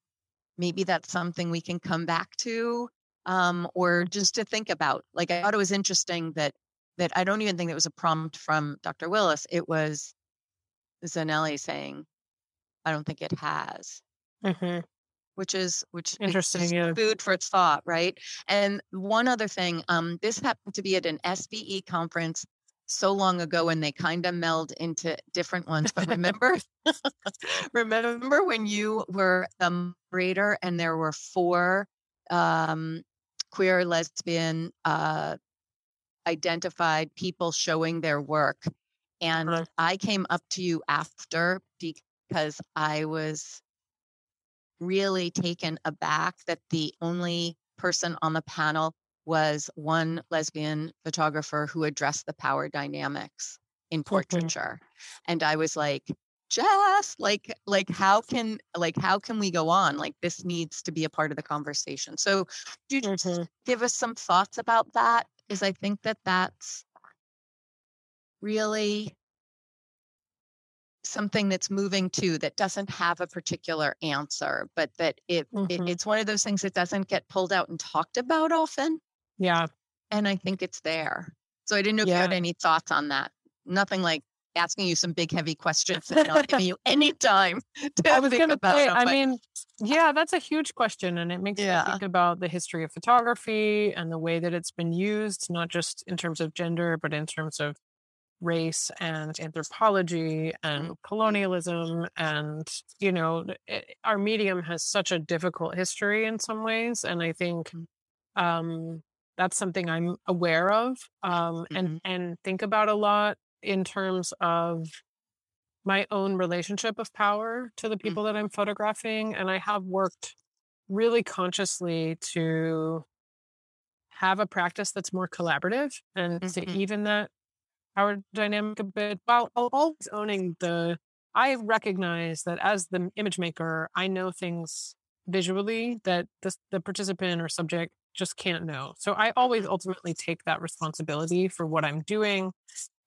maybe that's something we can come back to um, or just to think about. Like I thought it was interesting that that I don't even think it was a prompt from Dr. Willis. It was Zanele saying, I don't think it has. Mm-hmm. Which is which interesting yeah. food for thought, right? And one other thing, um, this happened to be at an SPE conference so long ago and they kind of meld into different ones. But remember, remember when you were the moderator and there were four um, queer, lesbian, uh, identified people showing their work and right. I came up to you after because I was really taken aback that the only person on the panel was one lesbian photographer who addressed the power dynamics in portraiture. And I was like, just like like how can like how can we go on like this needs to be a part of the conversation so do you mm-hmm. give us some thoughts about that because i think that that's really something that's moving to that doesn't have a particular answer, but that it, mm-hmm. it, it's one of those things that doesn't get pulled out and talked about often. Yeah. And I think it's there. So I didn't know if yeah. you had any thoughts on that. Nothing like asking you some big heavy questions and not giving you any time to I was think about say, I mean, yeah, that's a huge question. And it makes yeah. me think about the history of photography and the way that it's been used, not just in terms of gender, but in terms of race and anthropology and mm-hmm. colonialism and you know it, eh, our medium has such a difficult history in some ways and i think mm-hmm. um that's something i'm aware of um and mm-hmm. and think about a lot in terms of my own relationship of power to the people that i'm photographing and i have worked really consciously to have a practice that's more collaborative and to even that power dynamic a bit while always owning the I recognize that as the image maker, I know things visually that the, the participant or subject just can't know. So I always mm-hmm. ultimately take that responsibility for what I'm doing,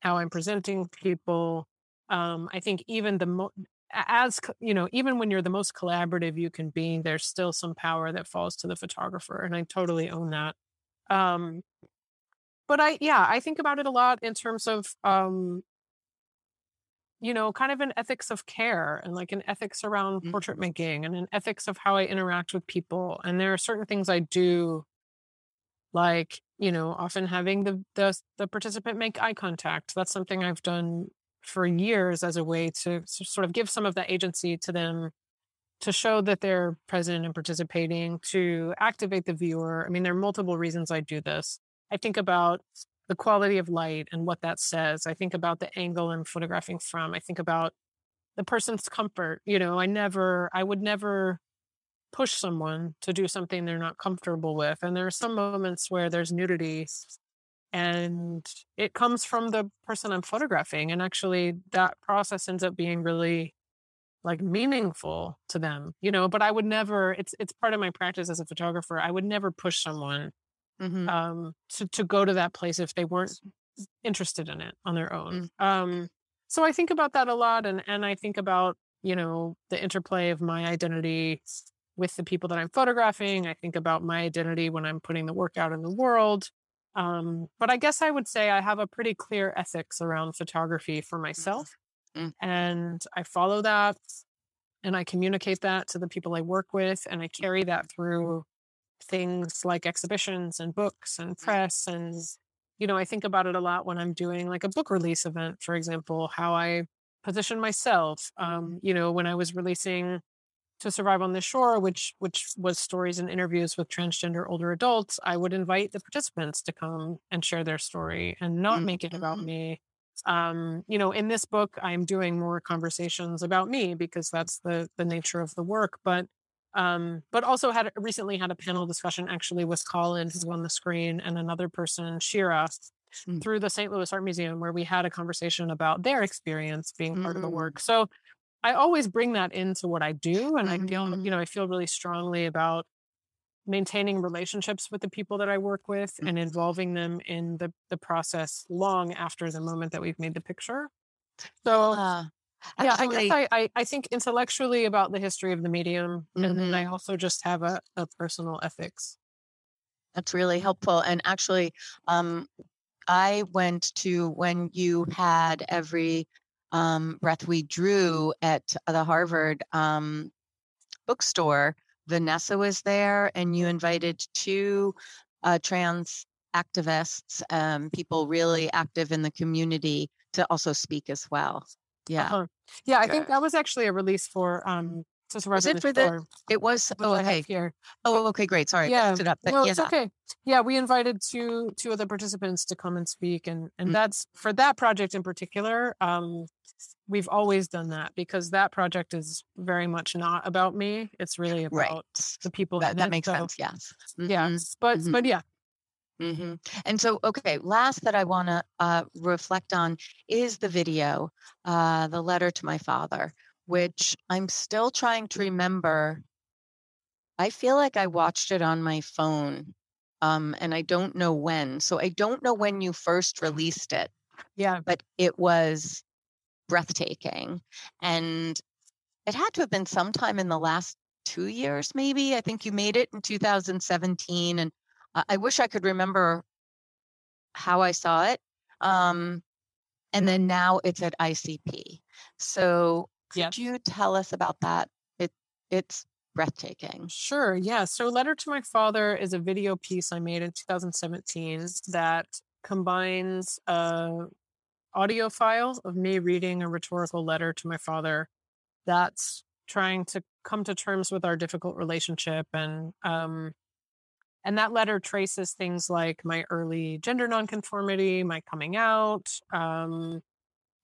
how I'm presenting people. Um, I think even the mo- as you know, even when you're the most collaborative you can be, there's still some power that falls to the photographer, and I totally own that. Um, but I, yeah, I think about it a lot in terms of, um, you know, kind of an ethics of care and like an ethics around mm-hmm. portrait making and an ethics of how I interact with people. And there are certain things I do like you know often having the, the the participant make eye contact that's something i've done for years as a way to sort of give some of that agency to them to show that they're present and participating to activate the viewer i mean there are multiple reasons i do this i think about the quality of light and what that says i think about the angle i'm photographing from i think about the person's comfort you know i never i would never push someone to do something they're not comfortable with. And there are some moments where there's nudity and it comes from the person I'm photographing. And actually, that process ends up being really like meaningful to them, you know. But I would never. It's it's part of my practice as a photographer. I would never push someone mm-hmm. um, to to go to that place if they weren't interested in it on their own. Mm-hmm. Um, so I think about that a lot, and and I think about you know the interplay of my identity with the people that I'm photographing. I think about my identity when I'm putting the work out in the world. Um, but I guess I would say I have a pretty clear ethics around photography for myself. Mm-hmm. And I follow that and I communicate that to the people I work with. And I carry that through things like exhibitions and books and press. And, you know, I think about it a lot when I'm doing like a book release event, for example, how I position myself. Um, you know, when I was releasing to survive on the shore which which was stories and interviews with transgender older adults i would invite the participants to come and share their story and not mm-hmm. make it about mm-hmm. me um, you know in this book i'm doing more conversations about me because that's the the nature of the work but um, but also had recently had a panel discussion actually with colin who's on the screen and another person shira mm-hmm. through the st louis art museum where we had a conversation about their experience being part of the mm. work so I always bring that into what I do. And mm-hmm. I feel, you know, I feel really strongly about maintaining relationships with the people that I work with mm-hmm. and involving them in the, the process long after the moment that we've made the picture. So, uh, yeah, I guess I, I, I, think intellectually about the history of the medium. Mm-hmm. And then I mm-hmm. also just have a, a personal ethics. That's really helpful. And actually, um, I went to when you had every um, breath we drew at the Harvard um, bookstore. Vanessa was there, and you invited two uh, trans activists, um, people really active in the community, to also speak as well. Yeah, uh-huh. yeah. I think that was actually a release for um, so was it for the? It was. Oh, okay. Here. Oh, okay. Great. Sorry. Yeah. It up, no, yeah. it's okay. Yeah, we invited two two of the participants to come and speak, and and mm-hmm. that's for that project in particular. Um, we've always done that because that project is very much not about me. It's really about right. the people that that makes so, sense. Yes. Mm-hmm. Yeah. But mm-hmm. but yeah. Mm-hmm. And so, okay, last that I want to uh, reflect on is the video, uh, the letter to my father, which I'm still trying to remember. I feel like I watched it on my phone um, and I don't know when. So I don't know when you first released it. Yeah. But it was breathtaking. And it had to have been sometime in the last two years, maybe. I think you made it in 2017. And I wish I could remember how I saw it. Um, and then now it's at ICP. So could you tell us about that? It it's breathtaking. Sure. Yeah. So Letter to My Father is a video piece I made in 2017 that combines a audio files of me reading a rhetorical letter to my father that's trying to come to terms with our difficult relationship and um and that letter traces things like my early gender nonconformity, my coming out, um,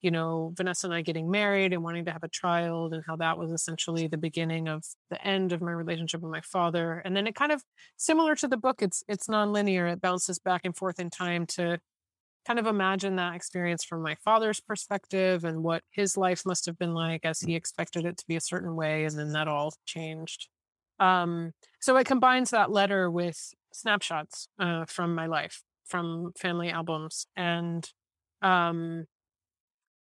you know, Vanessa and I getting married and wanting to have a child, and how that was essentially the beginning of the end of my relationship with my father. And then it kind of similar to the book, it's it's nonlinear. It bounces back and forth in time to kind of imagine that experience from my father's perspective and what his life must have been like as he expected it to be a certain way. And then that all changed. Um, so it combines that letter with snapshots uh, from my life, from family albums. And um,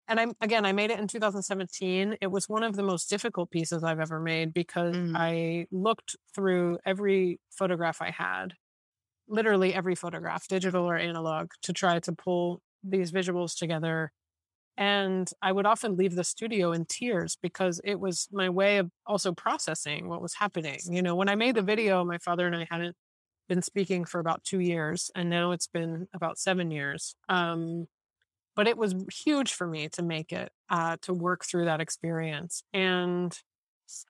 and I'm again, I made it in 2017. It was one of the most difficult pieces I've ever made because mm. I looked through every photograph I had, literally every photograph, digital or analog, to try to pull these visuals together. And I would often leave the studio in tears because it was my way of also processing what was happening. You know, when I made the video, my father and I hadn't been speaking for about two years, and now it's been about seven years. Um, but it was huge for me to make it uh, to work through that experience and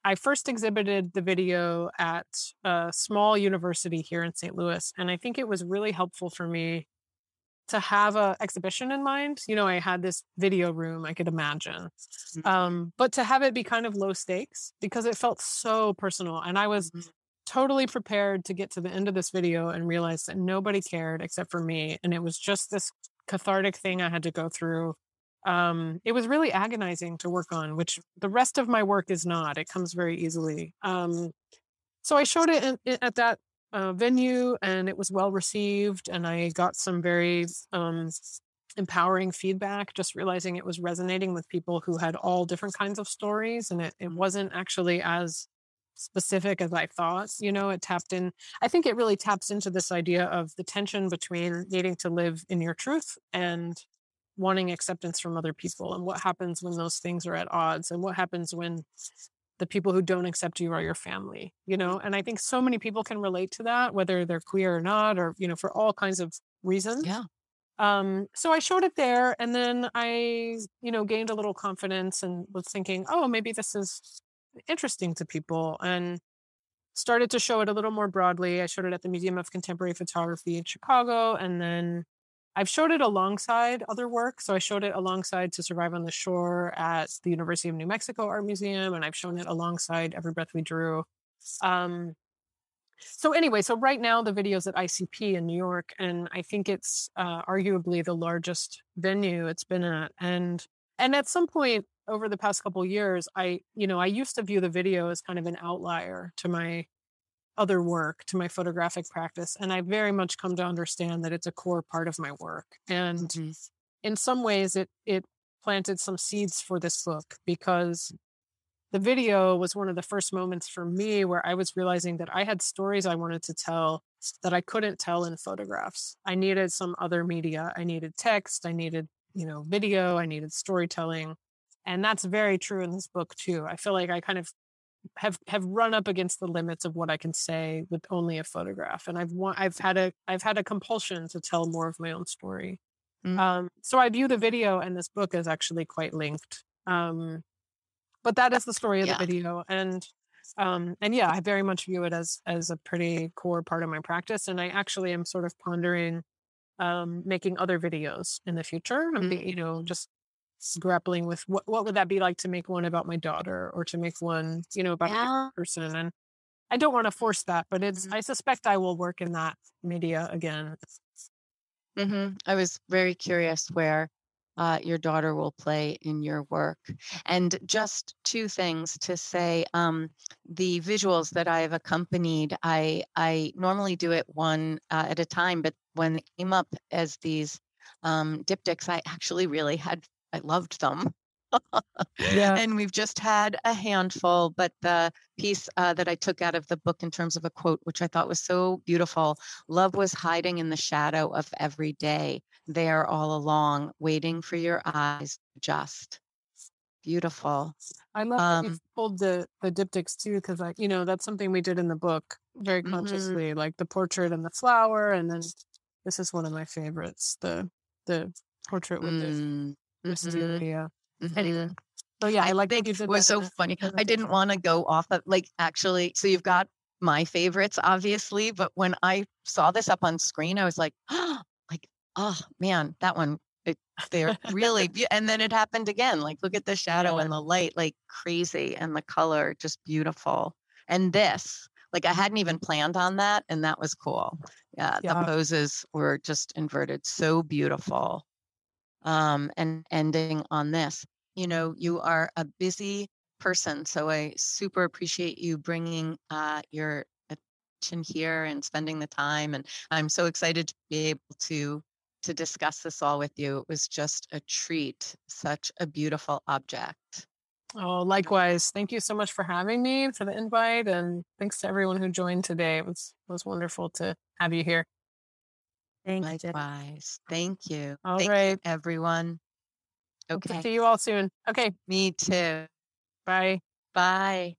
i first exhibited the video at a small university here in st louis and i think it was really helpful for me to have a exhibition in mind you know i had this video room i could imagine mm-hmm. um, but to have it be kind of low stakes because it felt so personal and i was mm-hmm. totally prepared to get to the end of this video and realize that nobody cared except for me and it was just this cathartic thing I had to go through. Um, it was really agonizing to work on, which the rest of my work is not. It comes very easily. Um, so I showed it in, in, at that uh, venue, and it was well received, and I got some very um, empowering feedback. Just realizing it was resonating with people who had all different kinds of stories, and it, it wasn't actually as specific as I thought. You know, it tapped in, I think it really taps into this idea of the tension between needing to live in your truth and wanting acceptance from other people and what happens when those things are at odds and what happens when the people who don't accept you are your family you know and i think so many people can relate to that whether they're queer or not or you know for all kinds of reasons yeah um so i showed it there and then i you know gained a little confidence and was thinking oh maybe this is interesting to people and started to show it a little more broadly. I showed it at the Museum of Contemporary Photography in Chicago and then I've showed it alongside other work. So I showed it alongside To Survive on the Shore at the University of New Mexico Art Museum, and I've shown it alongside Every Breath We Drew. Um, so anyway, so right now the video's at ICP in New York, and I think it's uh, arguably the largest venue it's been at. And and at some point over the past couple years, I, you know, I used to view the video as kind of an outlier to my other work, to my photographic practice. And I very much come to understand that it's a core part of my work. And mm-hmm. in some ways it it planted some seeds for this book because the video was one of the first moments for me where I was realizing that I had stories I wanted to tell that I couldn't tell in photographs. I needed some other media. I needed text, I needed, you know, video, I needed storytelling and that's very true in this book too i feel like i kind of have have run up against the limits of what i can say with only a photograph and i've want, i've had a i've had a compulsion to tell more of my own story mm-hmm. um, so i view the video and this book as actually quite linked um, but that is the story of yeah. the video and um, and yeah i very much view it as as a pretty core part of my practice and i actually am sort of pondering um, making other videos in the future mm-hmm. you know just grappling with what what would that be like to make one about my daughter or to make one you know about yeah. a person and i don't want to force that but it's mm-hmm. i suspect i will work in that media again mm-hmm. i was very curious where uh, your daughter will play in your work and just two things to say um, the visuals that i have accompanied i i normally do it one uh, at a time but when it came up as these um, diptychs i actually really had I loved them. yeah. And we've just had a handful, but the piece uh, that I took out of the book in terms of a quote, which I thought was so beautiful love was hiding in the shadow of every day, there all along, waiting for your eyes just. Beautiful. I love um, that you pulled the the diptychs too, because like you know that's something we did in the book very mm-hmm. consciously, mm-hmm. like the portrait and the flower, and then this is one of my favorites, the the portrait with mm. the Wisteria. Mm-hmm. Anyway. So yeah, I, I like think it was so funny. I didn't want to go off of like actually. So you've got my favorites, obviously, but when I saw this up on screen, I was like, oh, like, oh man, that one. It, they're really, be- and then it happened again. Like, look at the shadow and the light, like crazy, and the color, just beautiful. And this, like I hadn't even planned on that, and that was cool. Yeah, Yeah. the poses were just inverted, so beautiful. Um, and ending on this, you know, you are a busy person, so I super appreciate you bringing uh, your attention here and spending the time. And I'm so excited to be able to to discuss this all with you. It was just a treat, such a beautiful object. Oh, likewise. Thank you so much for having me for the invite, and thanks to everyone who joined today. It was was wonderful to have you here. Thanks. Likewise. Thank you. All Thank you, right. everyone. Hope to Okay. see you all soon. Okay, Me too. bye. Bye.